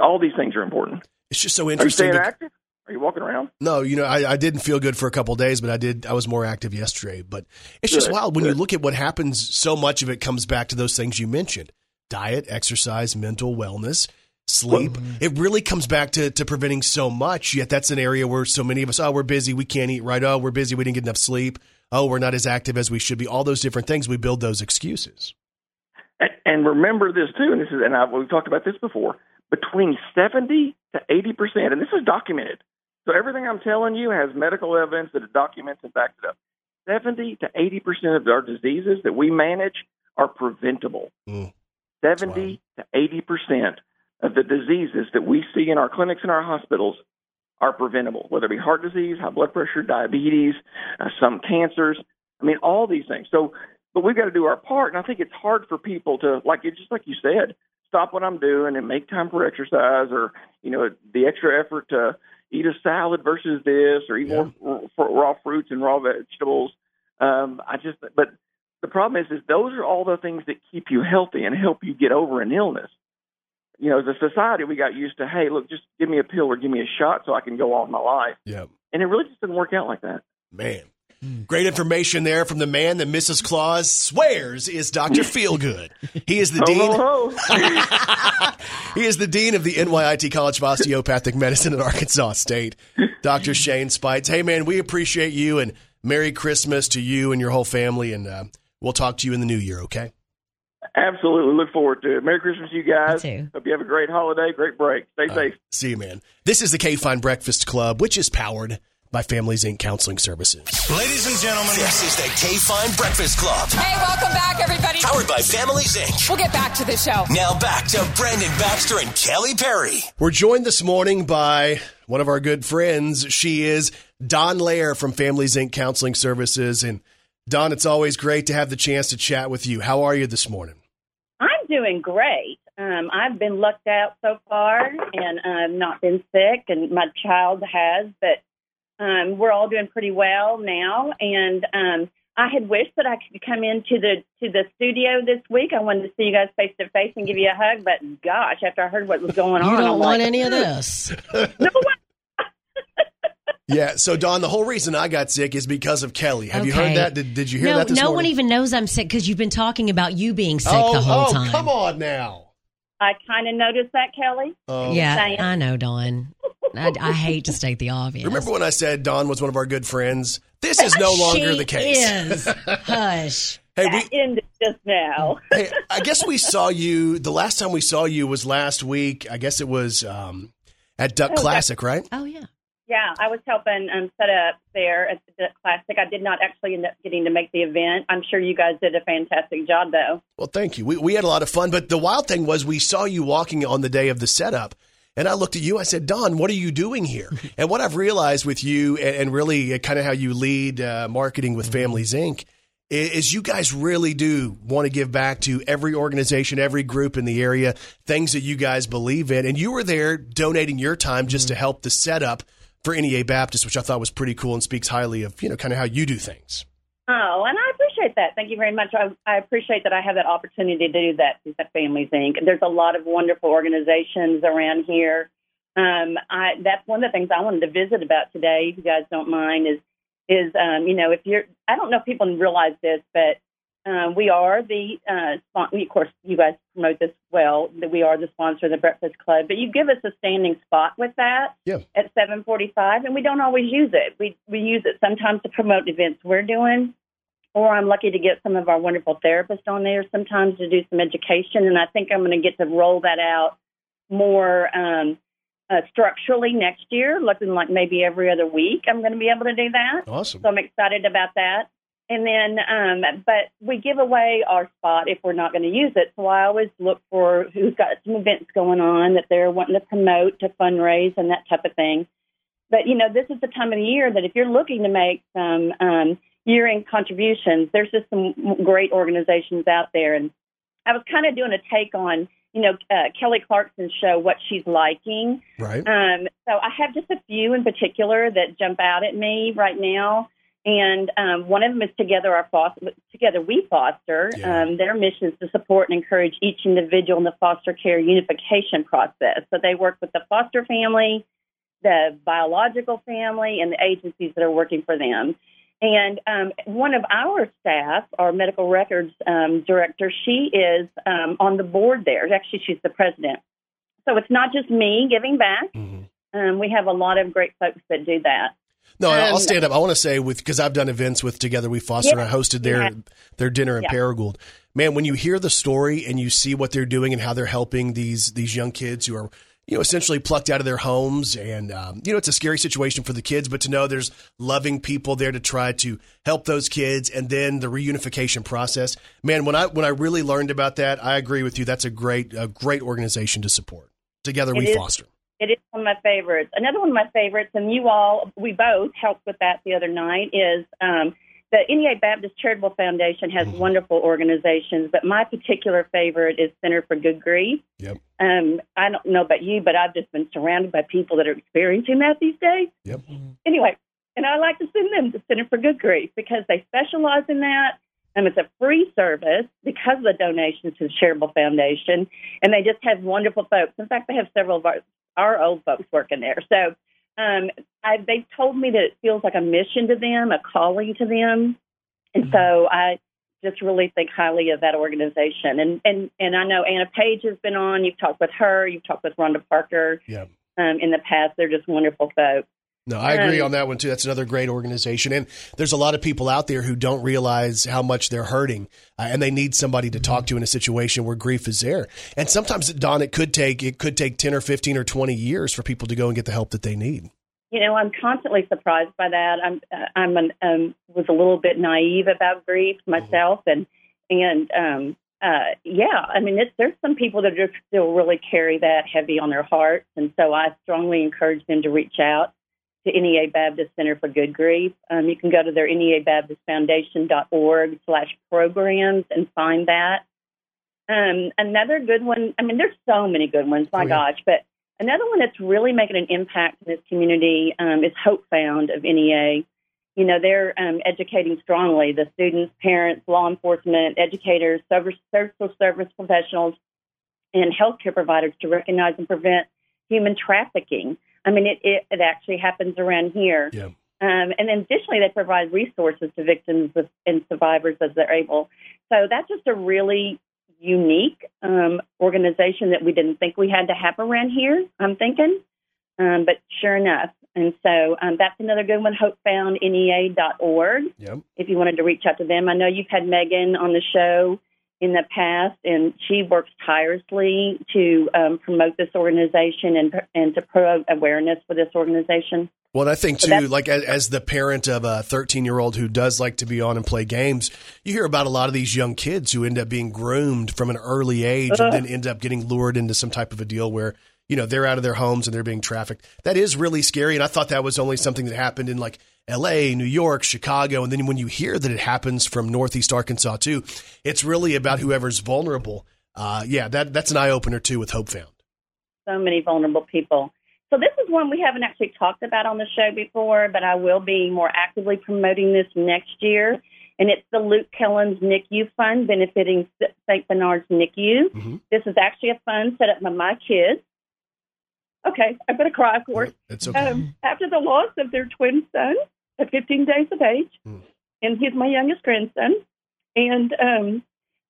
all these things are important. it's just so Are you interesting. staying active? Are you walking around? No, you know, I, I didn't feel good for a couple of days, but I did. I was more active yesterday. But it's just wild when you look at what happens. So much of it comes back to those things you mentioned: diet, exercise, mental wellness, sleep. Mm-hmm. it really comes back to to preventing so much. Yet that's an area where so many of us, oh, we're busy, we can't eat right. Oh, we're busy, we didn't get enough sleep. Oh, we're not as active as we should be. All those different things, we build those excuses. And, and remember this too, and this is, and I, we've talked about this before. Between seventy to eighty percent, and this is documented. So everything I'm telling you has medical evidence that it documents and backs it up. Seventy to eighty percent of our diseases that we manage are preventable. Mm. Seventy to eighty percent of the diseases that we see in our clinics and our hospitals are preventable, whether it be heart disease, high blood pressure, diabetes, uh, some cancers. I mean, all these things. So, but we've got to do our part, and I think it's hard for people to, like it's just like you said, stop what I'm doing and make time for exercise, or you know, the extra effort to eat a salad versus this, or eat Yeah. more raw fruits and raw vegetables. Um, I just, but the problem is, is those are all the things that keep you healthy and help you get over an illness. You know, as a society, we got used to, hey, look, just give me a pill or give me a shot so I can go on my life, Yeah, and it really just didn't work out like that. man. Great information there from the man that Mrs. Claus swears is Dr. Feelgood. He is the Ho, dean. ho, ho. (laughs) He is the dean of the NYIT College of Osteopathic Medicine at Arkansas State, Dr. Shane Speights. Hey, man, we appreciate you and Merry Christmas to you and your whole family. And uh, we'll talk to you in the new year, okay? Absolutely. Look forward to it. Merry Christmas, you guys. Me too. Hope you have a great holiday, great break. Stay safe. See you, man. This is the K Fine Breakfast Club, which is powered by Families Inc. Counseling Services. Ladies and gentlemen, this is the K Fine Breakfast Club, Hey, welcome back, everybody. powered by Families Inc. We'll get back to the show. Now back to Brandon Baxter and Kelly Perry. We're joined this morning by one of our good friends. She is Don Lair from Families Inc. Counseling Services. And Don, it's always great to have the chance to chat with you. How are you this morning? I'm doing great. Um, I've been lucked out so far, and I've not been sick, and my child has. But um, we're all doing pretty well now. And um, I had wished that I could come into the to the studio this week. I wanted to see you guys face to face and give you a hug. But gosh, after I heard what was going You on, don't I'm want like, any of this. (laughs) no way. (laughs) Yeah. So Don, the whole reason I got sick is because of Kelly. Have you heard that? Did, did you hear no, that this no one even knows I'm sick because you've been talking about you being sick oh, the whole oh, time. come on now. I kind of noticed that, Kelly. Oh. Yeah, Saying. I know, Dawn. I, I hate to state the obvious. Remember when I said Don was one of our good friends? This is no (laughs) longer the case. Is. (laughs) Hush. Hey, we, ended just now. (laughs) hey, I guess we saw you. The last time we saw you was last week. I guess it was um, at Duck Oh, Classic, right? Oh yeah. Yeah, I was helping um, set up there at the Classic. I did not actually end up getting to make the event. I'm sure you guys did a fantastic job, though. Well, thank you. We, we had a lot of fun, but the wild thing was we saw you walking on the day of the setup. And I looked at you. I said, Don, what are you doing here? (laughs) and what I've realized with you, and, and really kind of how you lead uh, marketing with Families Inc., i- is you guys really do want to give back to every organization, every group in the area, things that you guys believe in. And you were there donating your time just to help the setup for NEA Baptist, which I thought was pretty cool and speaks highly of you know kind of how you do things. Oh, and I appreciate that. Thank you very much. I, I appreciate that I have that opportunity to do that through Families Inc. There's a lot of wonderful organizations around here. Um, I, that's one of the things I wanted to visit about today, if you guys don't mind, is is um, you know if you're I don't know if people realize this, but um, we are the uh, we, of course you guys promote this well that we are the sponsor of the Breakfast Club, but you give us a standing spot with that Yeah. at 7:45, and we don't always use it. We we use it sometimes to promote events we're doing, or I'm lucky to get some of our wonderful therapists on there sometimes to do some education, and I think I'm going to get to roll that out more um, uh, structurally next year, looking like maybe every other week. I'm going to be able to do that. Awesome. So I'm excited about that. And then, um, but we give away our spot if we're not going to use it. So I always look for who's got some events going on that they're wanting to promote to fundraise and that type of thing. But you know, this is the time of the year that if you're looking to make some um, year-end contributions, there's just some great organizations out there. And I was kind of doing a take on, you know, uh, Kelly Clarkson's show, what she's liking. Right. Um, so I have just a few in particular that jump out at me right now. And um, one of them is Together Our Foster, Together We Foster. Yeah. Um, their mission is to support and encourage each individual in the foster care unification process. So they work with the foster family, the biological family, and the agencies that are working for them. And um, one of our staff, our medical records um, director, she is um, on the board there. Actually, she's the president. So it's not just me giving back. Mhm. Um, we have a lot of great folks that do that. No, I'll stand up. I want to say with because I've done events with Together We Foster. Yeah, I hosted their yeah. their dinner in Yeah. Paragould. Man, when you hear the story and you see what they're doing and how they're helping these these young kids who are you know essentially plucked out of their homes, and um, you know it's a scary situation for the kids, but to know there's loving people there to try to help those kids, and then the reunification process. Man, when I when I really learned about that, I agree with you. That's a great a great organization to support. Together It We is. Foster. It is one of my favorites. Another one of my favorites, and you all, we both helped with that the other night, is um, the NEA Baptist Charitable Foundation has Mm-hmm. wonderful organizations, but my particular favorite is Center for Good Grief. Yep. Um, I don't know about you, but I've just been surrounded by people that are experiencing that these days. Yep. Anyway, and I like to send them to Center for Good Grief because they specialize in that. And it's a free service because of the donations to the Charitable Foundation. And they just have wonderful folks. In fact, they have several of our, our old folks working there. So um, I, they've told me that it feels like a mission to them, a calling to them. And so I just really think highly of that organization. And, and, and I know Anna Page has been on. You've talked with her. You've talked with Rhonda Parker Yep. um, in the past. They're just wonderful folks. No, I agree on that one too. That's another great organization, and there's a lot of people out there who don't realize how much they're hurting, uh, and they need somebody to talk to in a situation where grief is there. And sometimes, Don, it could take it could take ten or fifteen or twenty years for people to go and get the help that they need. You know, I'm constantly surprised by that. I'm uh, I'm an, um, was a little bit naive about grief myself, and and um, uh, yeah, I mean, it's, there's some people that just still really carry that heavy on their hearts, and so I strongly encourage them to reach out to NEA Baptist Center for Good Grief. Um, you can go to their NEA Baptist Foundation.org slash programs and find that. Um, another good one, I mean, there's so many good ones, my Oh, yeah. gosh, but another one that's really making an impact in this community um, is Hope Found of NEA. You know, they're um, educating strongly the students, parents, law enforcement, educators, social service professionals, and healthcare providers to recognize and prevent human trafficking. I mean, it, it, it actually happens around here. Yeah. Um, and then additionally, they provide resources to victims and survivors as they're able. So that's just a really unique um, organization that we didn't think we had to have around here, I'm thinking. Um, but sure enough. And so um, that's another good one, hopefoundnea.org, Yep. if you wanted to reach out to them. I know you've had Megan on the show in the past, and she works tirelessly to um, promote this organization and, and to promote awareness for this organization. Well, and I think too, that's- like as, as the parent of a 13 year old who does like to be on and play games, you hear about a lot of these young kids who end up being groomed from an early age and then end up getting lured into some type of a deal where, you know, they're out of their homes and they're being trafficked. That is really scary. And I thought that was only something that happened in like LA, New York, Chicago. And then when you hear that it happens from Northeast Arkansas too, it's really about whoever's vulnerable. Uh, yeah, that, that's an eye opener too with Hope Found. so many vulnerable people. So this is one we haven't actually talked about on the show before, but I will be more actively promoting this next year. And it's the Luke Kellens NICU Fund benefiting St. Bernard's NICU. Mhm. This is actually a fund set up by my kids. Okay, I'm going to cry, of course. It's okay. Um, after the loss of their twin son at 15 days of age, Mm. and he's my youngest grandson. And um,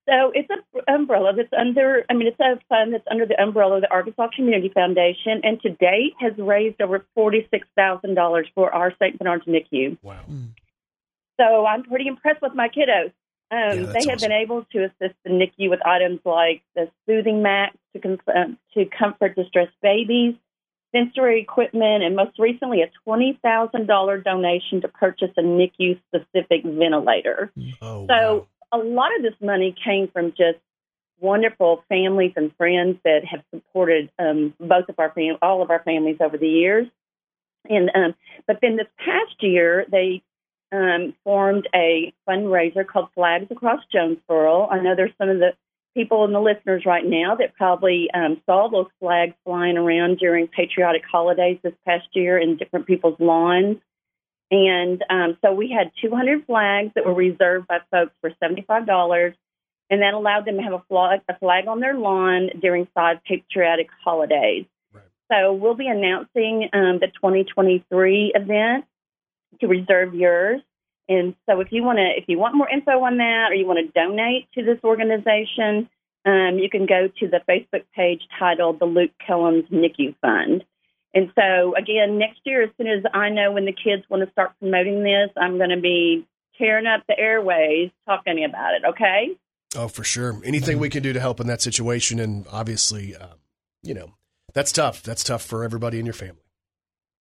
so it's an umbrella that's under, I mean, it's a fund that's under the umbrella of the Arkansas Community Foundation, and to date has raised over $46,000 for our St. Bernard's NICU. wow. So I'm pretty impressed with my kiddos. Um, that's they have awesome. been able to assist the NICU with items like the soothing mat to, com- um, to comfort distressed babies, sensory equipment, and most recently a $20,000 donation to purchase a NICU specific ventilator. Oh, So wow. a lot of this money came from just wonderful families and friends that have supported um, both of our fam- all of our families over the years. And um, but then this past year they um, formed a fundraiser called Flags Across Jonesboro. I know there's some of the people in the listeners right now that probably um, saw those flags flying around during patriotic holidays this past year in different people's lawns. And um, so we had 200 flags that were reserved by folks for $75, and that allowed them to have a flag, a flag on their lawn during five patriotic holidays. Right. So we'll be announcing um, the 2023 event to reserve yours. And so if you want to, if you want more info on that, or you want to donate to this organization, um, you can go to the Facebook page titled the Luke Kellums NICU Fund. And so, again, next year, as soon as I know when the kids want to start promoting this, I'm going to be tearing up the airways talking about it. Okay. Oh, for sure. Anything we can do to help in that situation, and obviously, um, you know, that's tough. That's tough for everybody in your family.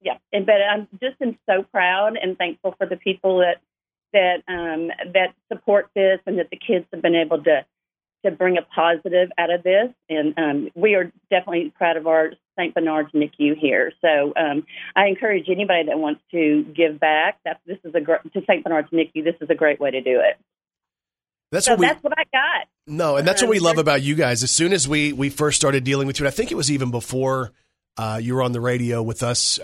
Yeah. And but I'm just am so proud and thankful for the people that that um, that support this, and that the kids have been able to to bring a positive out of this. And um, we are definitely proud of our St. Bernard's NICU here. So um, I encourage anybody that wants to give back. That this is a gr- to St. Bernard's NICU. This is a great way to do it. That's So what we. that's what I got. No, and that's what we Um, love about you guys. As soon as we we first started dealing with you, I think it was even before uh, you were on the radio with us.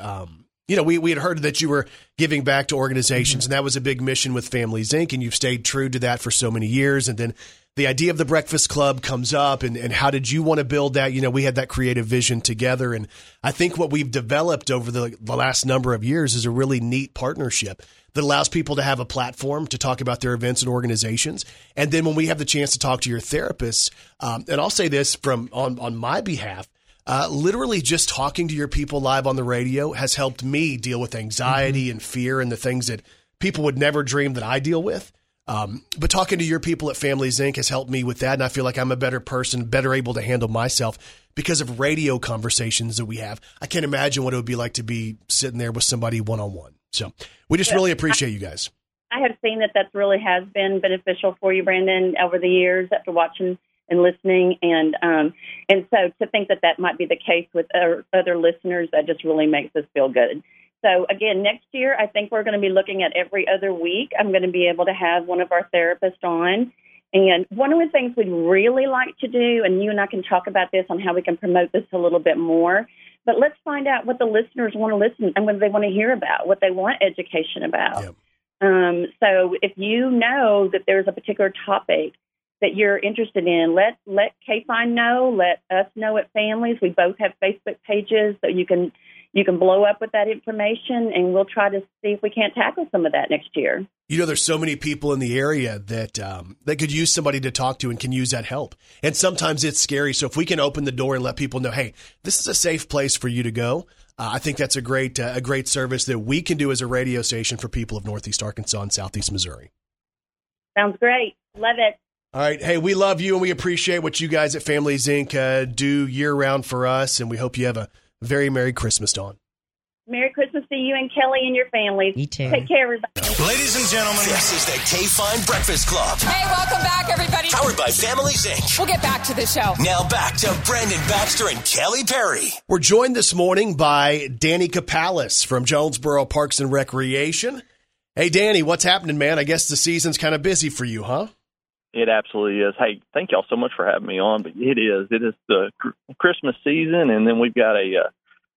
You know, we we had heard that you were giving back to organizations, and that was a big mission with Families Inc. And you've stayed true to that for so many years. And then the idea of the Breakfast Club comes up, and and how did you want to build that? You know, we had that creative vision together, and I think what we've developed over the the last number of years is a really neat partnership that allows people to have a platform to talk about their events and organizations. And then when we have the chance to talk to your therapists, um, and I'll say this from on, on my behalf, uh, literally just talking to your people live on the radio has helped me deal with anxiety and fear and the things that people would never dream that I deal with. Um, but talking to your people at Families Inc. has helped me with that. And I feel like I'm a better person, better able to handle myself because of radio conversations that we have. I can't imagine what it would be like to be sitting there with somebody one on one. So we just really appreciate you guys. I have seen that that really has been beneficial for you, Brandon, over the years after watching and listening, and um, and so to think that that might be the case with other, other listeners, that just really makes us feel good. So again, next year, I think we're going to be looking at every other week. I'm going to be able to have one of our therapists on. And one of the things we'd really like to do, and you and I can talk about this on how we can promote this a little bit more, But let's find out what the listeners want to listen and what they want to hear about, what they want education about. Yep. Um, so if you know that there's a particular topic that you're interested in, let let KFINE know, let us know at families. We both have Facebook pages, so you can you can blow up with that information, and we'll try to see if we can't tackle some of that next year. You know, there's so many people in the area that um, that could use somebody to talk to and can use that help. And sometimes it's scary. So if we can open the door and let people know, hey, this is a safe place for you to go, uh, I think that's a great uh, a great service that we can do as a radio station for people of Northeast Arkansas and Southeast Missouri. Sounds great. Love it. All right, hey, we love you and we appreciate what you guys at Families Inc. Uh, do year round for us, and we hope you have a very merry Christmas, Dawn. Merry Christmas to you and Kelly and your families. You too. Take care, everybody. Ladies and gentlemen, this is the K Fine Breakfast Club, Hey, welcome back, everybody. powered by Families Inc. We'll get back to the show. Now back to Brandon Baxter and Kelly Perry. We're joined this morning by Danny Capalis from Jonesboro Parks and Recreation. Hey, Danny, what's happening, man? I guess the season's kind of busy for you, huh? It absolutely is. Hey, thank y'all so much for having me on. But it is. It is the Christmas season, and then we've got a uh,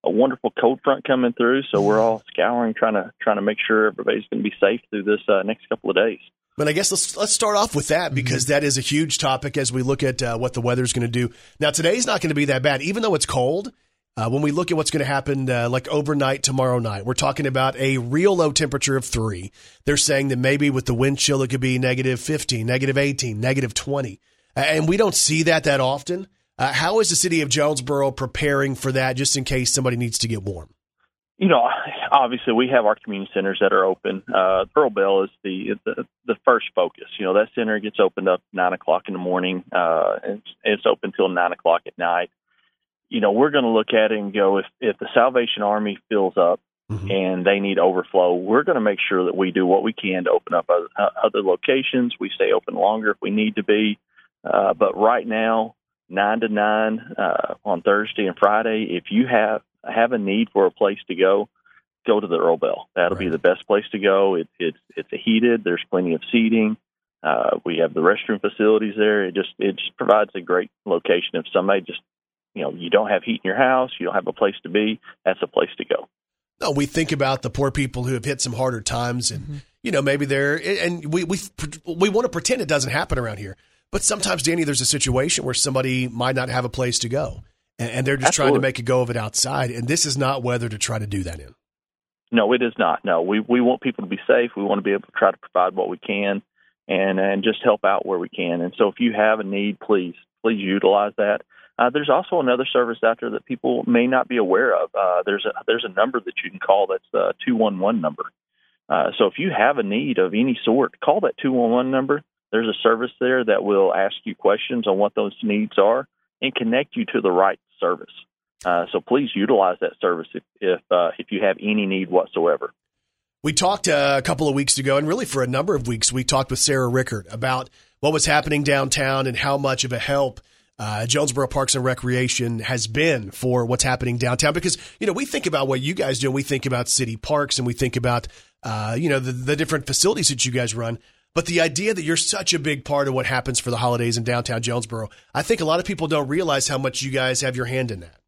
a wonderful cold front coming through. So we're all scouring, trying to trying to make sure everybody's going to be safe through this uh, next couple of days. But I guess let's let's start off with that because that is a huge topic as we look at uh, what the weather's going to do. Now today's not going to be that bad, even though it's cold. Uh, when we look at what's going to happen, uh, like overnight tomorrow night, we're talking about a real low temperature of three. They're saying that maybe with the wind chill, it could be negative 15, negative 18, negative 20. Uh, and we don't see that that often. Uh, how is the city of Jonesboro preparing for that just in case somebody needs to get warm? You know, obviously we have our community centers that are open. Uh, Earl Bell is the, the the first focus. You know, that center gets opened up nine o'clock in the morning. Uh, it's, it's open till nine o'clock at night. You know, we're going to look at it and go if if the Salvation Army fills up Mhm. and they need overflow, we're going to make sure that we do what we can to open up other, uh, other locations. We stay open longer if we need to be. Uh, but right now, nine to nine uh, on Thursday and Friday, if you have have a need for a place to go, go to the Earl Bell. That'll be the best place to go. It, it's it's heated. There's plenty of seating. Uh, we have the restroom facilities there. It just it just provides a great location. If somebody just you know you don't have heat in your house, you don't have a place to be, that's a place to go. No, we think about the poor people who have hit some harder times, and mm-hmm. you know maybe they're and we we we want to pretend it doesn't happen around here. But sometimes, Danny, there's a situation where somebody might not have a place to go, and, and they're just trying to make a go of it outside. And this is not weather to try to do that in. No, it is not. No, we we want people to be safe. We want to be able to try to provide what we can, and and just help out where we can. And so, if you have a need, please please utilize that. Uh, there's also another service out there that people may not be aware of. Uh, there's a there's a number that you can call. That's the two one one number. Uh, so if you have a need of any sort, call that two one one number. There's a service there that will ask you questions on what those needs are and connect you to the right service. Uh, so please utilize that service if if, uh, if you have any need whatsoever. We talked uh, a couple of weeks ago, and really for a number of weeks, we talked with Sarah Rickard about what was happening downtown and how much of a help uh, Jonesboro Parks and Recreation has been for what's happening downtown. Because you know we think about what you guys do, and we think about city parks, and we think about uh, you know the, the different facilities that you guys run. But the idea that you're such a big part of what happens for the holidays in downtown Jonesboro, I think a lot of people don't realize how much you guys have your hand in that.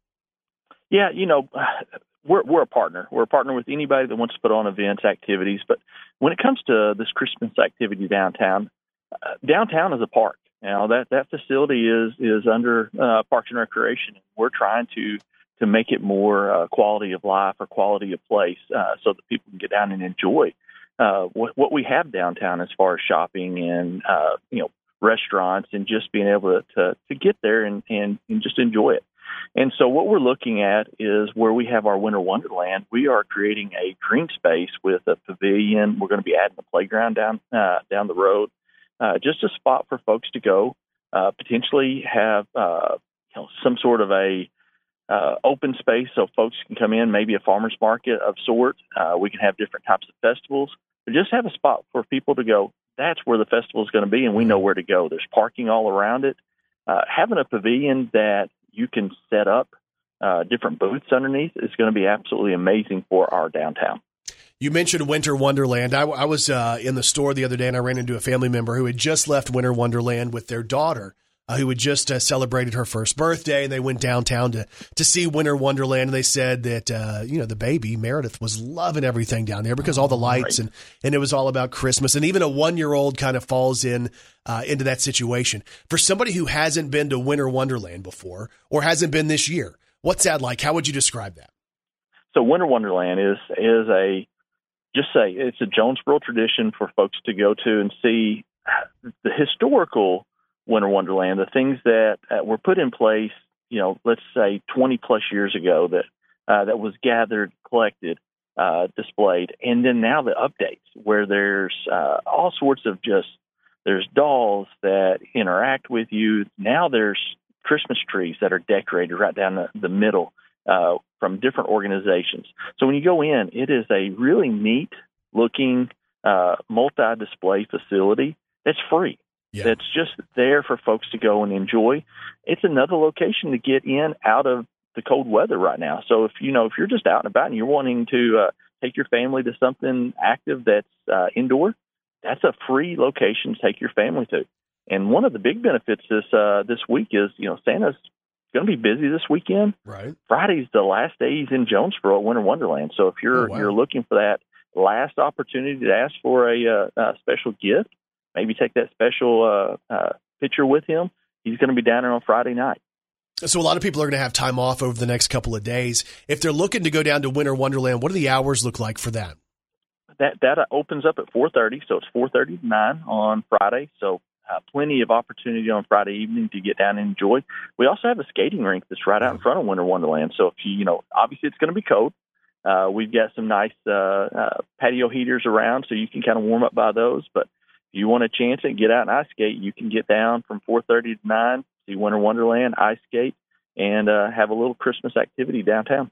Yeah, you know, (sighs) we're we're a partner. We're a partner with anybody that wants to put on events, activities. But when it comes to this Christmas activity downtown, uh, downtown is a park. Now that that facility is is under uh, Parks and Recreation. We're trying to to make it more uh, quality of life or quality of place, uh, so that people can get down and enjoy uh, what what we have downtown as far as shopping and uh, you know restaurants and just being able to to, to get there and, and and just enjoy it. And so what we're looking at is where we have our Winter Wonderland, we are creating a green space with a pavilion. We're going to be adding a playground down uh, down the road, uh, just a spot for folks to go, uh, potentially have uh, you know, some sort of a uh, open space so folks can come in, maybe a farmer's market of sort. Uh, we can have different types of festivals, but just have a spot for people to go. That's where the festival is going to be, and we know where to go. There's parking all around it. Having a pavilion that you can set up different booths underneath is going to be absolutely amazing for our downtown. You mentioned Winter Wonderland. I, I was uh, in the store the other day and I ran into a family member who had just left Winter Wonderland with their daughter uh, who had just uh, celebrated her first birthday, and they went downtown to to see Winter Wonderland. And they said that uh, you know the baby Meredith was loving everything down there because all the lights and and it was all about Christmas. And even a one year old kind of falls in uh, into that situation. For somebody who hasn't been to Winter Wonderland before or hasn't been this year, what's that like? How would you describe that? So Winter Wonderland is is a just say it's a Jonesboro tradition for folks to go to and see the historical Winter Wonderland, the things that uh, were put in place, you know, let's say 20 plus years ago that uh, that was gathered, collected, uh, displayed, and then now the updates where there's uh, all sorts of just there's dolls that interact with you. Now there's Christmas trees that are decorated right down the, the middle uh, from different organizations. So when you go in, it is a really neat looking uh, multi display facility that's free. Yeah. That's just there for folks to go and enjoy. It's another location to get in out of the cold weather right now. So if you know if you're just out and about and you're wanting to uh, take your family to something active that's uh, indoor, that's a free location to take your family to. And one of the big benefits this uh, this week is you know Santa's going to be busy this weekend. Right. Friday's the last day he's in Jonesboro at Winter Wonderland. So if you're Oh, wow. you're looking for that last opportunity to ask for a, uh, a special gift, maybe take that special uh, uh, picture with him. He's going to be down there on Friday night. So a lot of people are going to have time off over the next couple of days. If they're looking to go down to Winter Wonderland, what do the hours look like for that? That that opens up at 4:30, so it's 4:30 to 9 on Friday. So uh, plenty of opportunity on Friday evening to get down and enjoy. We also have a skating rink that's right out in front of Winter Wonderland. So if you you know, obviously it's going to be cold. Uh, we've got some nice uh, uh, patio heaters around, so you can kind of warm up by those. But if you want to chance and get out and ice skate, you can get down from 4:30 to 9, see Winter Wonderland, ice skate, and uh, have a little Christmas activity downtown.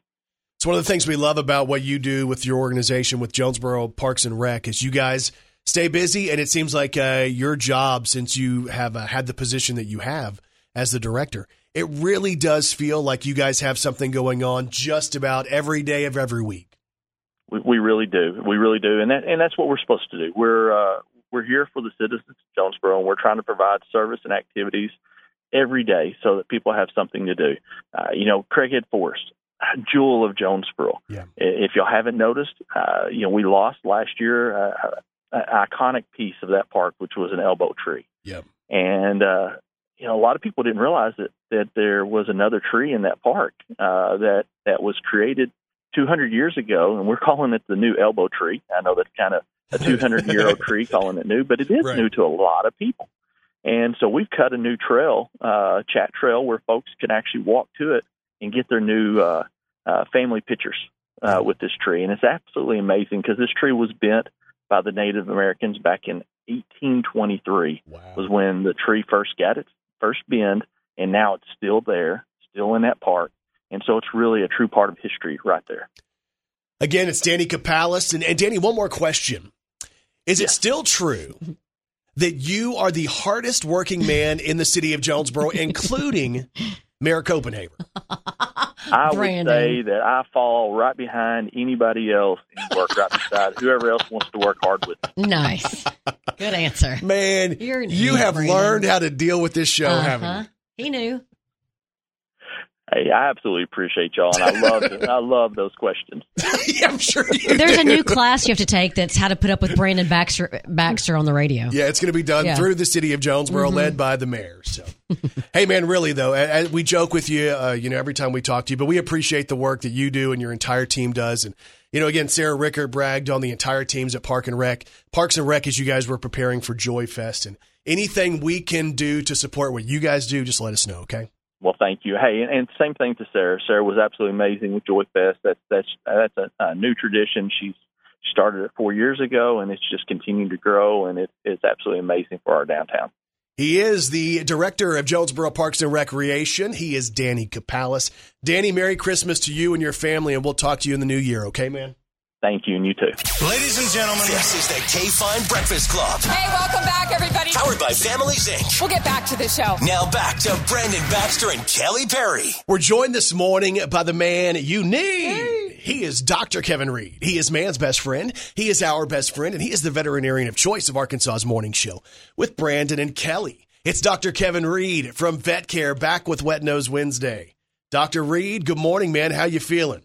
It's one of the things we love about what you do with your organization with Jonesboro Parks and Rec is you guys stay busy, and it seems like uh, your job, since you have uh, had the position that you have as the director, it really does feel like you guys have something going on just about every day of every week. We, we really do. We really do, and that and that's what we're supposed to do. We're uh, we're here for the citizens of Jonesboro, and we're trying to provide service and activities every day so that people have something to do. Uh, you know, Craighead Forest, jewel of Jonesboro. Yeah. If y'all haven't noticed, uh, you know, we lost last year uh, an iconic piece of that park, which was an elbow tree. Yep. And uh, you know, a lot of people didn't realize that that there was another tree in that park uh, that that was created 200 years ago, and we're (laughs) calling it the new elbow tree. I know that's kind of a 200 year old (laughs) tree, calling it new, but it is Right. new to a lot of people. And so we've cut a new trail, uh, chat trail, where folks can actually walk to it and get their new uh, uh, family pictures uh, with this tree. And it's absolutely amazing because this tree was bent by the Native Americans back in 1823 Wow. was when the tree first got its first bend, and now it's still there, still in that park. And so it's really a true part of history right there. Again, it's Danny Kapales. And, and Danny, one more question. Is it still true that you are the hardest working man in the city of Jonesboro, (laughs) including Mayor Copenhaver? (laughs) I Brandon. would say that I fall right behind anybody else and work right beside whoever else wants to work hard with me. Nice. Good answer. Man, You're you idiot, have Brandon. learned how to deal with this show, haven't Uh-huh. you? He knew. Hey, I absolutely appreciate y'all, and I love (laughs) I love those questions. (laughs) yeah, I'm sure you There's do. a new class you have to take that's how to put up with Brandon Baxter Baxter on the radio. Yeah, it's going to be done Yeah. Mm-hmm. through the city of Jonesboro, led by the mayor. So, (laughs) hey, man, really though, a- a- we joke with you, uh, you know, every time we talk to you, but we appreciate the work that you do and your entire team does. And you know, again, Sarah Rickert bragged on the entire teams at Park and Rec, Parks and Rec, as you guys were preparing for Joy Fest, and anything we can do to support what you guys do, just let us know, okay? Well, thank you. Hey, and, and same thing to Sarah. Sarah was absolutely amazing with Joy Fest. That's that's that's a, a new tradition. She's started it four years ago, and it's just continued to grow, and it, it's absolutely amazing for our downtown. He is the director of Jonesboro Parks and Recreation. He is Danny Kapales. Danny, Merry Christmas to you and your family, and we'll talk to you in the new year, okay, man? Thank you, and you too. Ladies and gentlemen, this is the K Fine Breakfast Club, Hey, welcome back, everybody. powered by Families Inc. We'll get back to the show. Now back to Brandon Baxter and Kelly Perry. We're joined this morning by the man you need. He is Dr. Kevin Reed. He is man's best friend. He is our best friend, and he is the veterinarian of choice of Arkansas's morning show with Brandon and Kelly. It's Dr. Kevin Reed from Vet Care back with Wet Nose Wednesday. Dr. Reed, good morning, man. How you feeling?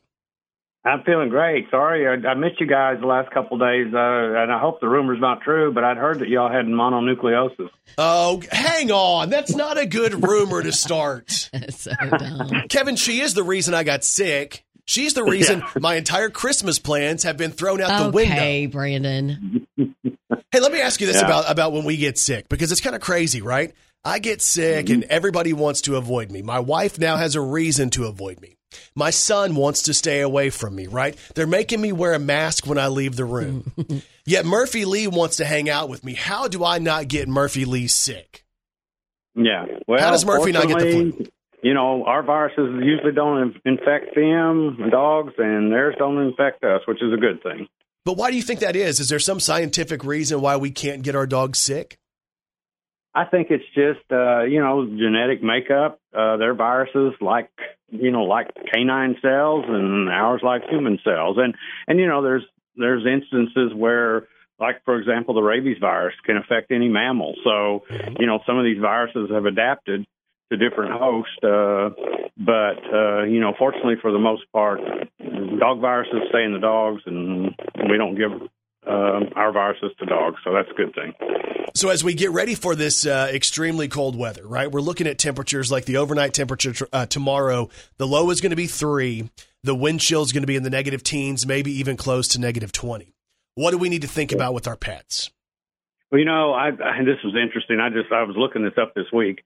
I'm feeling great. Sorry, I, I missed you guys the last couple of days, uh, and I hope the rumor's not true. But I'd heard that y'all had mononucleosis. Oh, hang on. That's not a good rumor to start. (laughs) so dumb. Kevin, she is the reason I got sick. She's the reason (laughs) my entire Christmas plans have been thrown out the window. Okay, Brandon. Hey, let me ask you this Yeah. about about when we get sick because it's kind of crazy, right? I get sick and everybody wants to avoid me. My wife now has a reason to avoid me. My son wants to stay away from me, right? They're making me wear a mask when I leave the room. (laughs) Yet Murphy Lee wants to hang out with me. How do I not get Murphy Lee sick? Yeah. Well, How does Murphy not get the flu? You know, our viruses usually don't infect them, dogs, and theirs don't infect us, which is a good thing. But why do you think that is? Is there some scientific reason why we can't get our dogs sick? I think it's just uh, you know genetic makeup. Uh, their viruses like you know like canine cells, and ours like human cells. And and you know there's there's instances where like for example the rabies virus can affect any mammal. So you know some of these viruses have adapted to different hosts. Uh, but uh, you know fortunately for the most part, dog viruses stay in the dogs, and we don't give. Um, our viruses to dogs, so that's a good thing. So as we get ready for this uh, extremely cold weather, right? We're looking at temperatures like the overnight temperature tr- uh, tomorrow. The low is going to be three. The wind chill is going to be in the negative teens, maybe even close to negative twenty. What do we need to think about with our pets? Well, you know, I, I this was interesting. I just I was looking this up this week.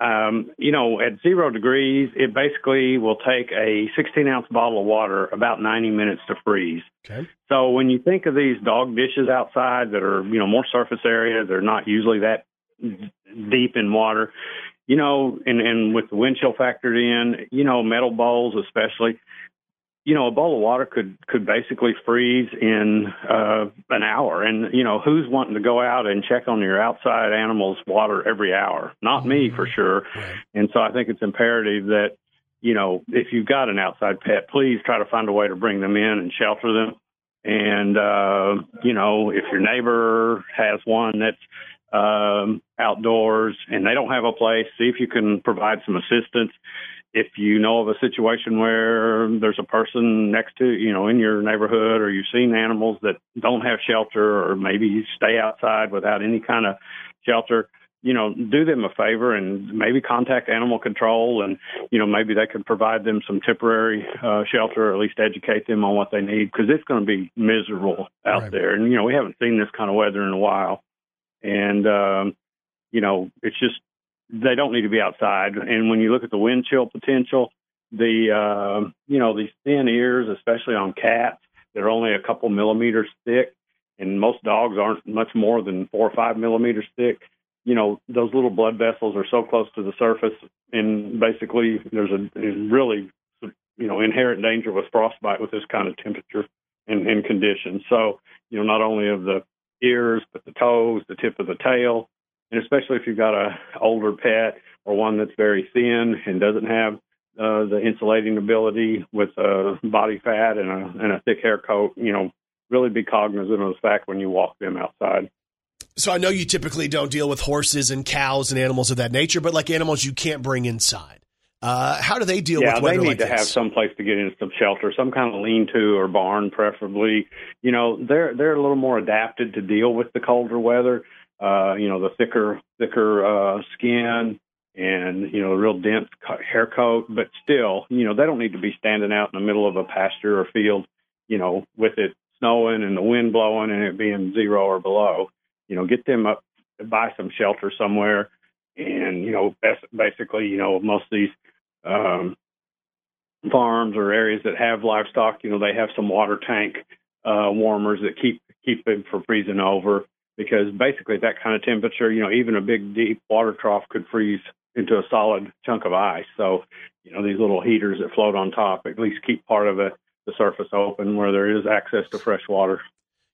Um, you know, at zero degrees, it basically will take a 16 ounce bottle of water about 90 minutes to freeze. Okay. So when you think of these dog dishes outside that are, you know, more surface area, they're not usually that deep in water. You know, and and with the wind chill factored in, you know, metal bowls especially, you know, a bowl of water could could basically freeze in uh, an hour. And you know, who's wanting to go out and check on your outside animals' water every hour? Not me for sure. And so I think it's imperative that you know, if you've got an outside pet, please try to find a way to bring them in and shelter them. And uh, you know, if your neighbor has one that's um, outdoors and they don't have a place, see if you can provide some assistance. If you know of a situation where there's a person next to, you know, in your neighborhood or you've seen animals that don't have shelter or maybe you stay outside without any kind of shelter, you know, do them a favor and maybe contact animal control and, you know, maybe they could provide them some temporary uh, shelter or at least educate them on what they need because it's going to be miserable out Right. there. And, you know, we haven't seen this kind of weather in a while. And, um, you know, it's just, they don't need to be outside. And when you look at the wind chill potential, the, uh, you know, these thin ears, especially on cats, they're only a couple millimeters thick. And most dogs aren't much more than four or five millimeters thick you know those little blood vessels are so close to the surface and basically there's a really you know inherent danger with frostbite with this kind of temperature and, and conditions so you know not only of the ears but the toes the tip of the tail and especially if you've got a older pet or one that's very thin and doesn't have uh, the insulating ability with uh, body fat and a, and a thick hair coat you know really be cognizant of the fact when you walk them outside So I know you typically don't deal with horses and cows and animals of that nature, but like animals you can't bring inside. Uh, how do they deal yeah, with weather they need like to this? have some place to get into some shelter, some kind of lean-to or barn, preferably. You know, they're they're a little more adapted to deal with the colder weather. Uh, you know, the thicker thicker uh, skin and you know, real dense hair coat, but still, you know, they don't need to be standing out in the middle of a pasture or field. You know, with it snowing and the wind blowing and it being zero or below. You know, get them up buy some shelter somewhere, and you know, basically, you know, most of these um, farms or areas that have livestock, you know, they have some water tank uh, warmers that keep keep them from freezing over. Because basically, at that kind of temperature, you know, even a big deep water trough could freeze into a solid chunk of ice. So, you know, these little heaters that float on top at least keep part of it, the surface open where there is access to fresh water.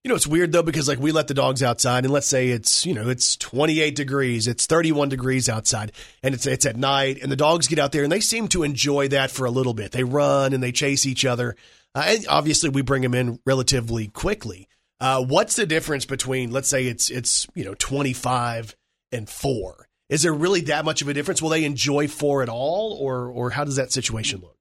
You know, it's weird though because like we let the dogs outside, and let's say it's you know it's 28 degrees, it's 31 degrees outside, and it's it's at night, and the dogs get out there and they seem to enjoy that for a little bit. They run and they chase each other, uh, and obviously we bring them in relatively quickly. Uh, what's the difference between let's say it's it's you know 25 and four? Is there really that much of a difference? Will they enjoy four at all, or or how does that situation look?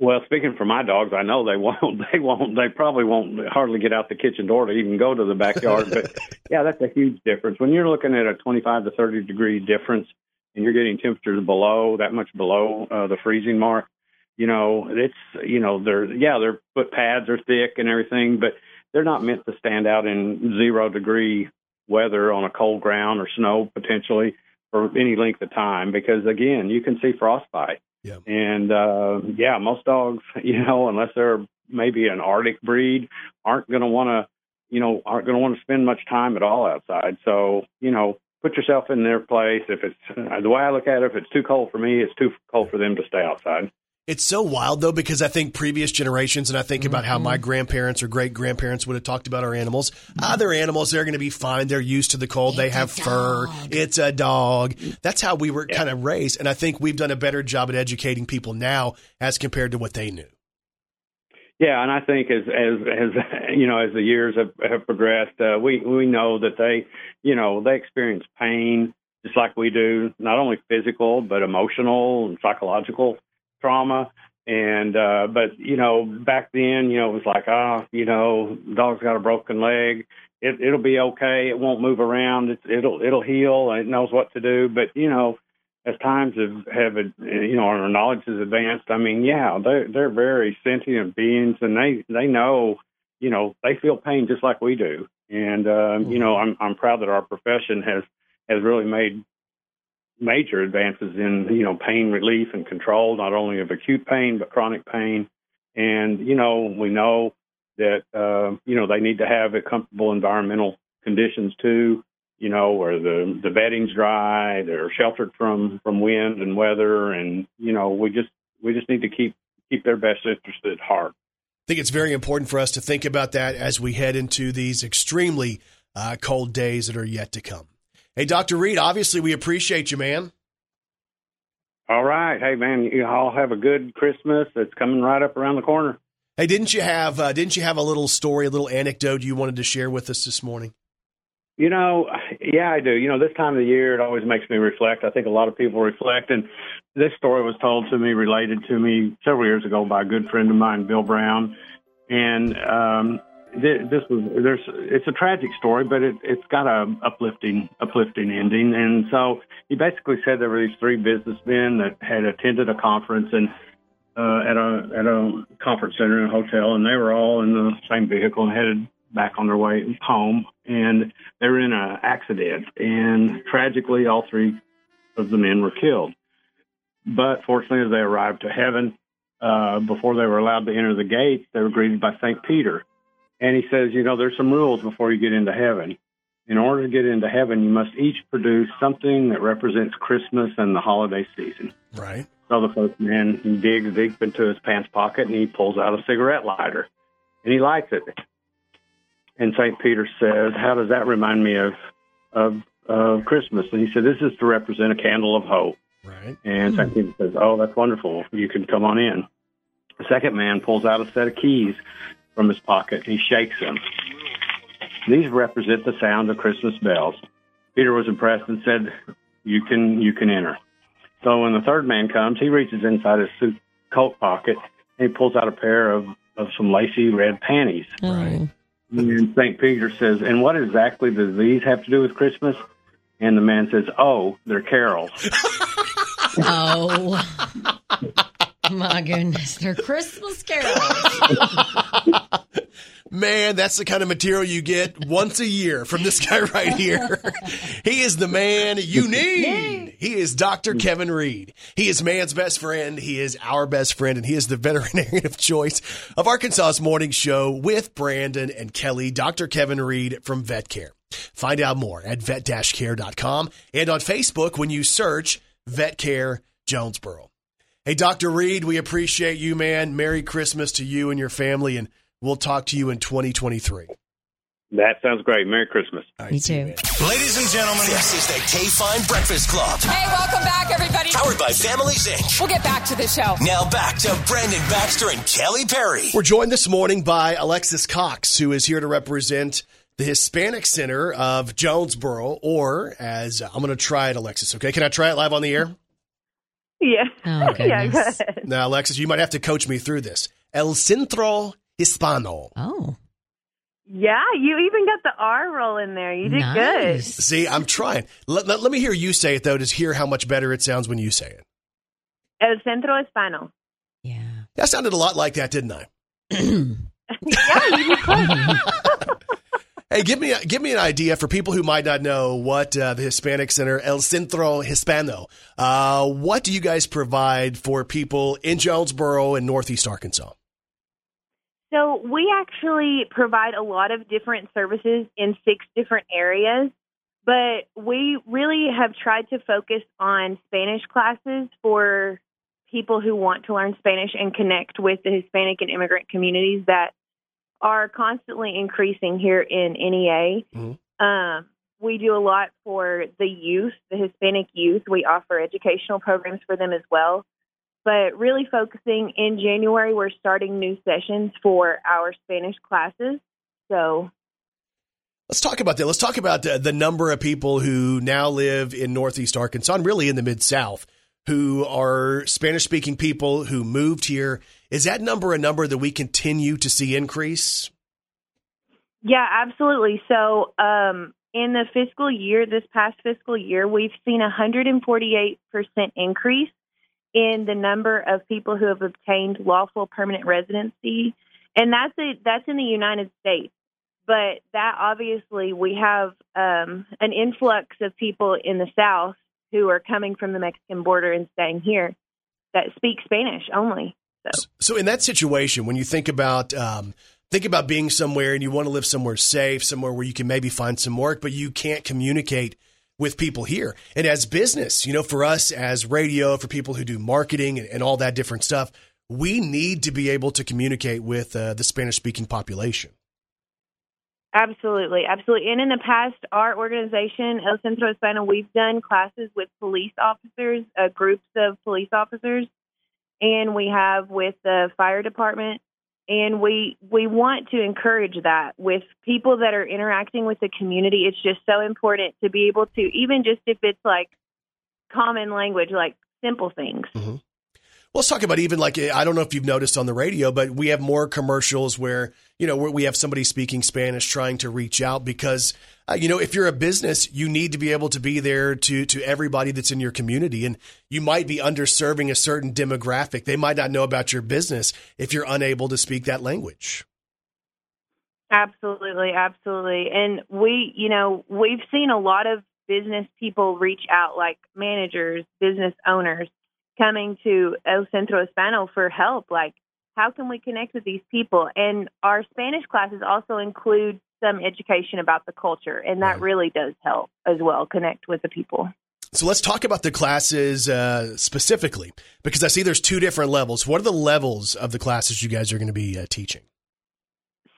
Well, speaking for my dogs, I know they (laughs) won't. They won't. They probably won't hardly get out the kitchen door to even go to the backyard. but (laughs) yeah, that's a huge difference when you're looking at a 25 to 30 degree difference, and you're getting temperatures below that much below uh, the freezing mark. You know, it's you know they're yeah their foot pads are thick and everything, but they're not meant to stand out in zero degree weather on a cold ground or snow potentially for any length of time because again you can see frostbite. Yeah. and uh yeah most dogs (laughs) you know unless they're maybe an arctic breed aren't going to want to you know aren't going to want to spend much time at all outside. So you know put yourself in their place. If it's uh, the way i look at it if it's too cold for me it's too cold for them to stay outside It's so wild though because I think previous generations, and I think about how my Mm-hmm. grandparents or great grandparents would have talked about our animals. Other animals, they're going to be fine. They're used to the cold. they have fur. It's a dog. That's how we were kind of raised, and I think we've done a better job at educating people now as compared to what they knew. Yeah, and I think as as as you know, as the years have, have progressed, uh, we we know that they, you know, they experience pain just like we do, not only physical but emotional and psychological trauma. And uh, but you know, back then, you know, it was like, ah, you know, dog's got a broken leg. It, it'll be okay. It won't move around. It's, it'll it'll heal. and It knows what to do. But you know, as times have have you know our knowledge has advanced. I mean, yeah, they're they're very sentient beings, and they they know, you know, they feel pain just like we do. And um, you know, I'm I'm proud that our profession has has really made major advances in you know pain relief and control, not only of acute pain but chronic pain. And you know, we know that uh, you know they need to have a comfortable environmental conditions too you know, where the the bedding's dry, they're sheltered from from wind and weather, and you know, we just we just need to keep keep their best interest at heart. I think it's very important for us to think about that as we head into these extremely uh, cold days that are yet to come. Hey, Dr. Reed, obviously we appreciate you, man. All right, hey man, you all have a good Christmas. It's coming right up around the corner. Hey, didn't you have uh, didn't you have a little story, a little anecdote you wanted to share with us this morning? You know, yeah, I do. You know, this time of the year, it always makes me reflect. I think a lot of people reflect, and this story was told to me, related to me several years ago by a good friend of mine, Bill Brown, and um, this was there's it's a tragic story, but it, it's got a uplifting uplifting ending. And so he basically said there were these three businessmen that had attended a conference and uh, at a at a conference center in a hotel, and they were all in the same vehicle and headed back on their way home, and they were in an accident, and tragically, all three of the men were killed. But fortunately, as they arrived to heaven, uh, before they were allowed to enter the gates, they were greeted by Saint Peter, and he says, you know, there's some rules before you get into heaven. In order to get into heaven, you must each produce something that represents Christmas and the holiday season. Right. So the first man he digs deep into his pants pocket and he pulls out a cigarette lighter and he lights it. And St. Peter says, How does that remind me of, of, of Christmas? And he said, This is to represent a candle of hope. Right. And St. Peter says, Oh, that's wonderful. You can come on in. The second man pulls out a set of keys from his pocket. He shakes them. These represent the sound of Christmas bells. Peter was impressed and said, "You can, you can enter." So when the third man comes, he reaches inside his suit coat pocket and he pulls out a pair of, of some lacy red panties. Oh. Right. And St. Peter says, And what exactly does these have to do with Christmas? And the man says, Oh, they're carols. (laughs) Oh. (laughs) (laughs) My goodness, they're Christmas carols. (laughs) Man, that's the kind of material you get once a year from this guy right here. he is the man you (laughs) need. He is Dr. Kevin Reed. He is man's best friend. He is our best friend, and he is the veterinarian of choice of Arkansas's morning show with Brandon and Kelly, Dr. Kevin Reed from Vet Care. Find out more at vet-care.com and on Facebook when you search Vet Care Jonesboro. Hey, Dr. Reed, we appreciate you, man. Merry Christmas to you and your family, and we'll talk to you in 2023. That sounds great. Merry Christmas. Me too. Ladies and gentlemen, this is the K Fine Breakfast Club. Hey, welcome back, everybody. Powered by Families Inc. We'll get back to the show. Now back to Brandon Baxter and Kelly Perry. We're joined this morning by Alexis Cox, who is here to represent the Hispanic Center of Jonesboro, or as I'm going to try it, Alexis. Okay, can I try it live on the air? Yeah. Oh, (laughs) yeah, go goodness. ahead. Now, Alexis, you might have to coach me through this. El Centro Hispano. Oh, Yeah, you even got the R roll in there. You did nice. See, I'm trying. Let, let, let me hear you say it, though, to hear how much better it sounds when you say it. El Centro Hispano. Yeah. That sounded a lot like that, didn't I? (clears throat) (laughs) Yeah, you did close. (laughs) Hey, give me give me an idea for people who might not know what uh, the Hispanic Center El Centro Hispano. Uh, what do you guys provide for people in Jonesboro and Northeast Arkansas? So we actually provide a lot of different services in six different areas, but we really have tried to focus on Spanish classes for people who want to learn Spanish and connect with the Hispanic and immigrant communities that are constantly increasing here in NEA. Mhm. Um, we do a lot for the youth, the Hispanic youth. We offer educational programs for them as well but really focusing in January, we're starting new sessions for our Spanish classes. So, Let's talk about that. Let's talk about the, the number of people who now live in Northeast Arkansas and really in the Mid South who are Spanish speaking people who moved here. Is that number a number that we continue to see increase? yeah, absolutely. So, um, in the fiscal year, this past fiscal year, we've seen a 148% increase in the number of people who have obtained lawful permanent residency, and that's a, that's in the United States. But that obviously we have um, an influx of people in the South who are coming from the Mexican border and staying here that speak Spanish only. So So in that situation, when you think about um, think about being somewhere and you want to live somewhere safe, somewhere where you can maybe find some work, but you can't communicate with people here. And as business, you know, for us as radio, for people who do marketing and, and all that different stuff, we need to be able to communicate with uh, the Spanish speaking population. Absolutely, absolutely. And in the past, our organization, El Centro Hispano, we've done classes with police officers, uh, groups of police officers, and we have with the fire department. And we we want to encourage that with people that are interacting with the community. It's just so important to be able to, even just if it's like common language, like simple things. Well, let's talk about even like I don't know if you've noticed on the radio, but we have more commercials where you know where we have somebody speaking Spanish trying to reach out because uh, you know if you're a business, you need to be able to be there to to everybody that's in your community, and you might be underserving a certain demographic. They might not know about your business if you're unable to speak that language. Absolutely, absolutely. And we, you know, we've seen a lot of business people reach out, like managers, business owners, coming to El Centro Hispano for help. Like, how can we connect with these people? And our Spanish classes also include some education about the culture, and that really does help as well connect with the people. So let's talk about the classes uh, specifically because I see there's two different levels. What are the levels of the classes you guys are going to be uh, teaching?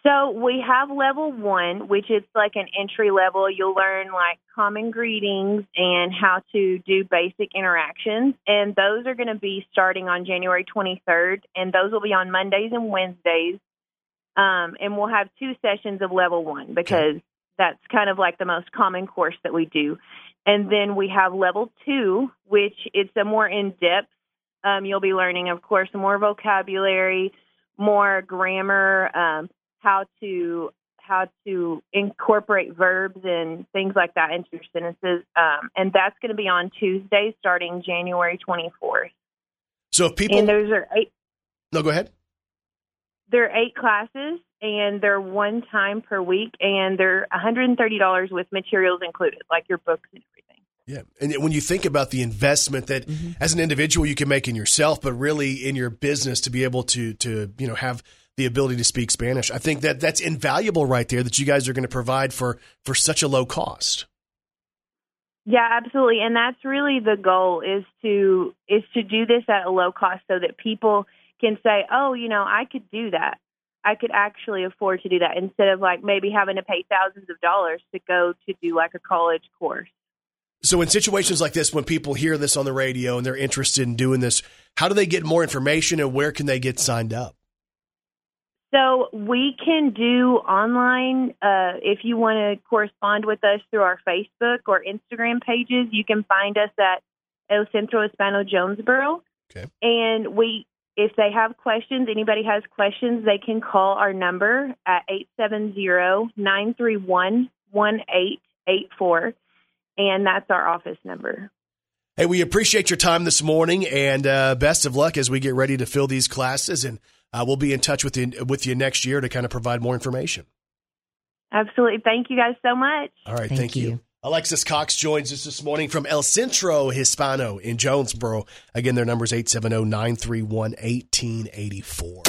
So we have level one, which is like an entry level. You'll learn like common greetings and how to do basic interactions. And those are going to be starting on January 23rd. And those will be on Mondays and Wednesdays. Um, and we'll have two sessions of level one because that's kind of like the most common course that we do. And then we have level two, which it's a more in depth. Um, you'll be learning, of course, more vocabulary, more grammar, um, how to how to incorporate verbs and things like that into your sentences. Um, and that's going to be on Tuesday, starting January 24th. So if people and those are eight. no, go ahead. There are eight classes, and they're one time per week, and they're $130 with materials included, like your books and everything. Yeah. And when you think about the investment that as an individual you can make in yourself, but really in your business to be able to to, you know, have the ability to speak Spanish, I think that that's invaluable right there that you guys are going to provide for for such a low cost. Yeah, absolutely. And that's really the goal is to is to do this at a low cost so that people can say, "Oh, you know, I could do that. I could actually afford to do that instead of like maybe having to pay thousands of dollars to go to do like a college course." So in situations like this when people hear this on the radio and they're interested in doing this, how do they get more information and where can they get signed up? So we can do online uh, if you want to correspond with us through our Facebook or Instagram pages. You can find us at El Centro Hispano Jonesboro. Okay. And we, if they have questions, anybody has questions, they can call our number at 870-931-1884. And that's our office number. Hey, we appreciate your time this morning, and uh, best of luck as we get ready to fill these classes. And uh, we'll be in touch with you with you next year to kind of provide more information. Absolutely. Thank you guys so much. All right, thank, you. Alexis Cox joins us this morning from El Centro Hispano in Jonesboro. Again, their number is 870 931 1884.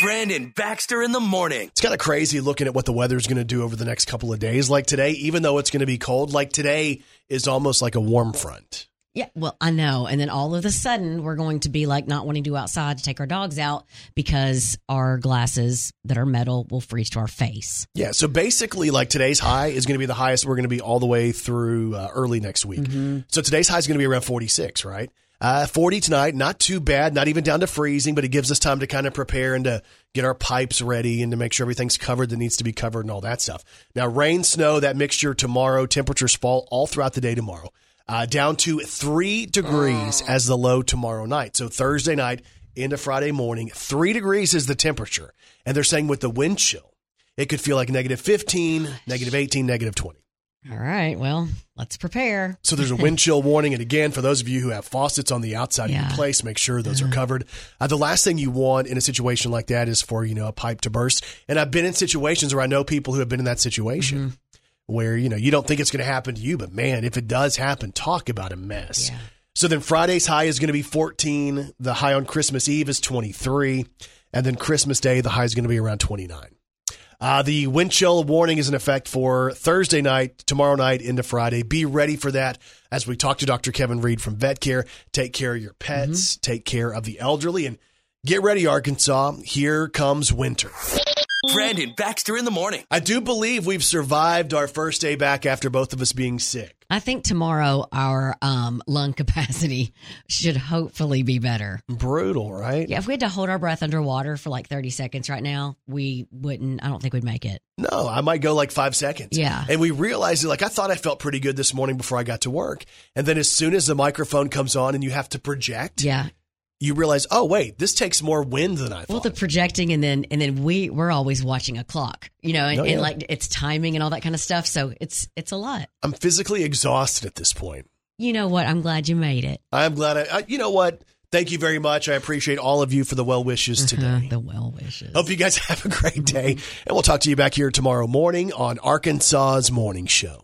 Brandon Baxter in the morning. It's kind of crazy looking at what the weather's going to do over the next couple of days. Like today, even though it's going to be cold, like today is almost like a warm front. Yeah, well, I know. And then all of a sudden, we're going to be like not wanting to go outside to take our dogs out because our glasses that are metal will freeze to our face. Yeah, so basically, like today's high is going to be the highest we're going to be all the way through uh, early next week. So today's high is going to be around 46, right? Uh, 40 tonight, not too bad, not even down to freezing, but it gives us time to kind of prepare and to get our pipes ready and to make sure everything's covered that needs to be covered and all that stuff. Now, rain, snow, that mixture tomorrow, temperatures fall all throughout the day tomorrow. Uh, down to three degrees as the low tomorrow night. So Thursday night into Friday morning, three degrees is the temperature. And they're saying with the wind chill, it could feel like negative 15, negative 18, negative 20. All right. Well, let's prepare. So there's a (laughs) wind chill warning. And again, for those of you who have faucets on the outside of your place, make sure those are covered. Uh, the last thing you want in a situation like that is for, you know, a pipe to burst. And I've been in situations where I know people who have been in that situation Mm-hmm. Where, you know, you don't think it's going to happen to you, but man, if it does happen, talk about a mess. So then Friday's high is going to be 14. The high on Christmas Eve is 23. And then Christmas Day, the high is going to be around 29. Uh, the wind chill warning is in effect for Thursday night, tomorrow night into Friday. Be ready for that as we talk to Dr. Kevin Reed from Vet Care. Take care of your pets, take care of the elderly, and get ready, Arkansas. Here comes winter. Brandon Baxter in the morning. I do believe we've survived our first day back after both of us being sick. I think tomorrow our um, lung (laughs) capacity should hopefully be better. Brutal, right? Yeah, if we had to hold our breath underwater for like 30 seconds right now, we wouldn't, I don't think we'd make it. No, I might go like five seconds. Yeah. And we realized, like, I thought I felt pretty good this morning before I got to work. And then as soon as the microphone comes on and you have to project, Yeah. You realize, oh, wait, this takes more wind than I thought. Well, the projecting and then and then we we're always watching a clock, you know, and, Oh, yeah. and like it's timing and all that kind of stuff. So it's it's a lot. I'm physically exhausted at this point. You know what? I'm glad you made it. I'm glad I, I you know what? Thank you very much. I appreciate all of you for the well wishes uh-huh, today. the well wishes. Hope you guys (laughs) have a great day. And we'll talk to you back here tomorrow morning on Arkansas's Morning Show.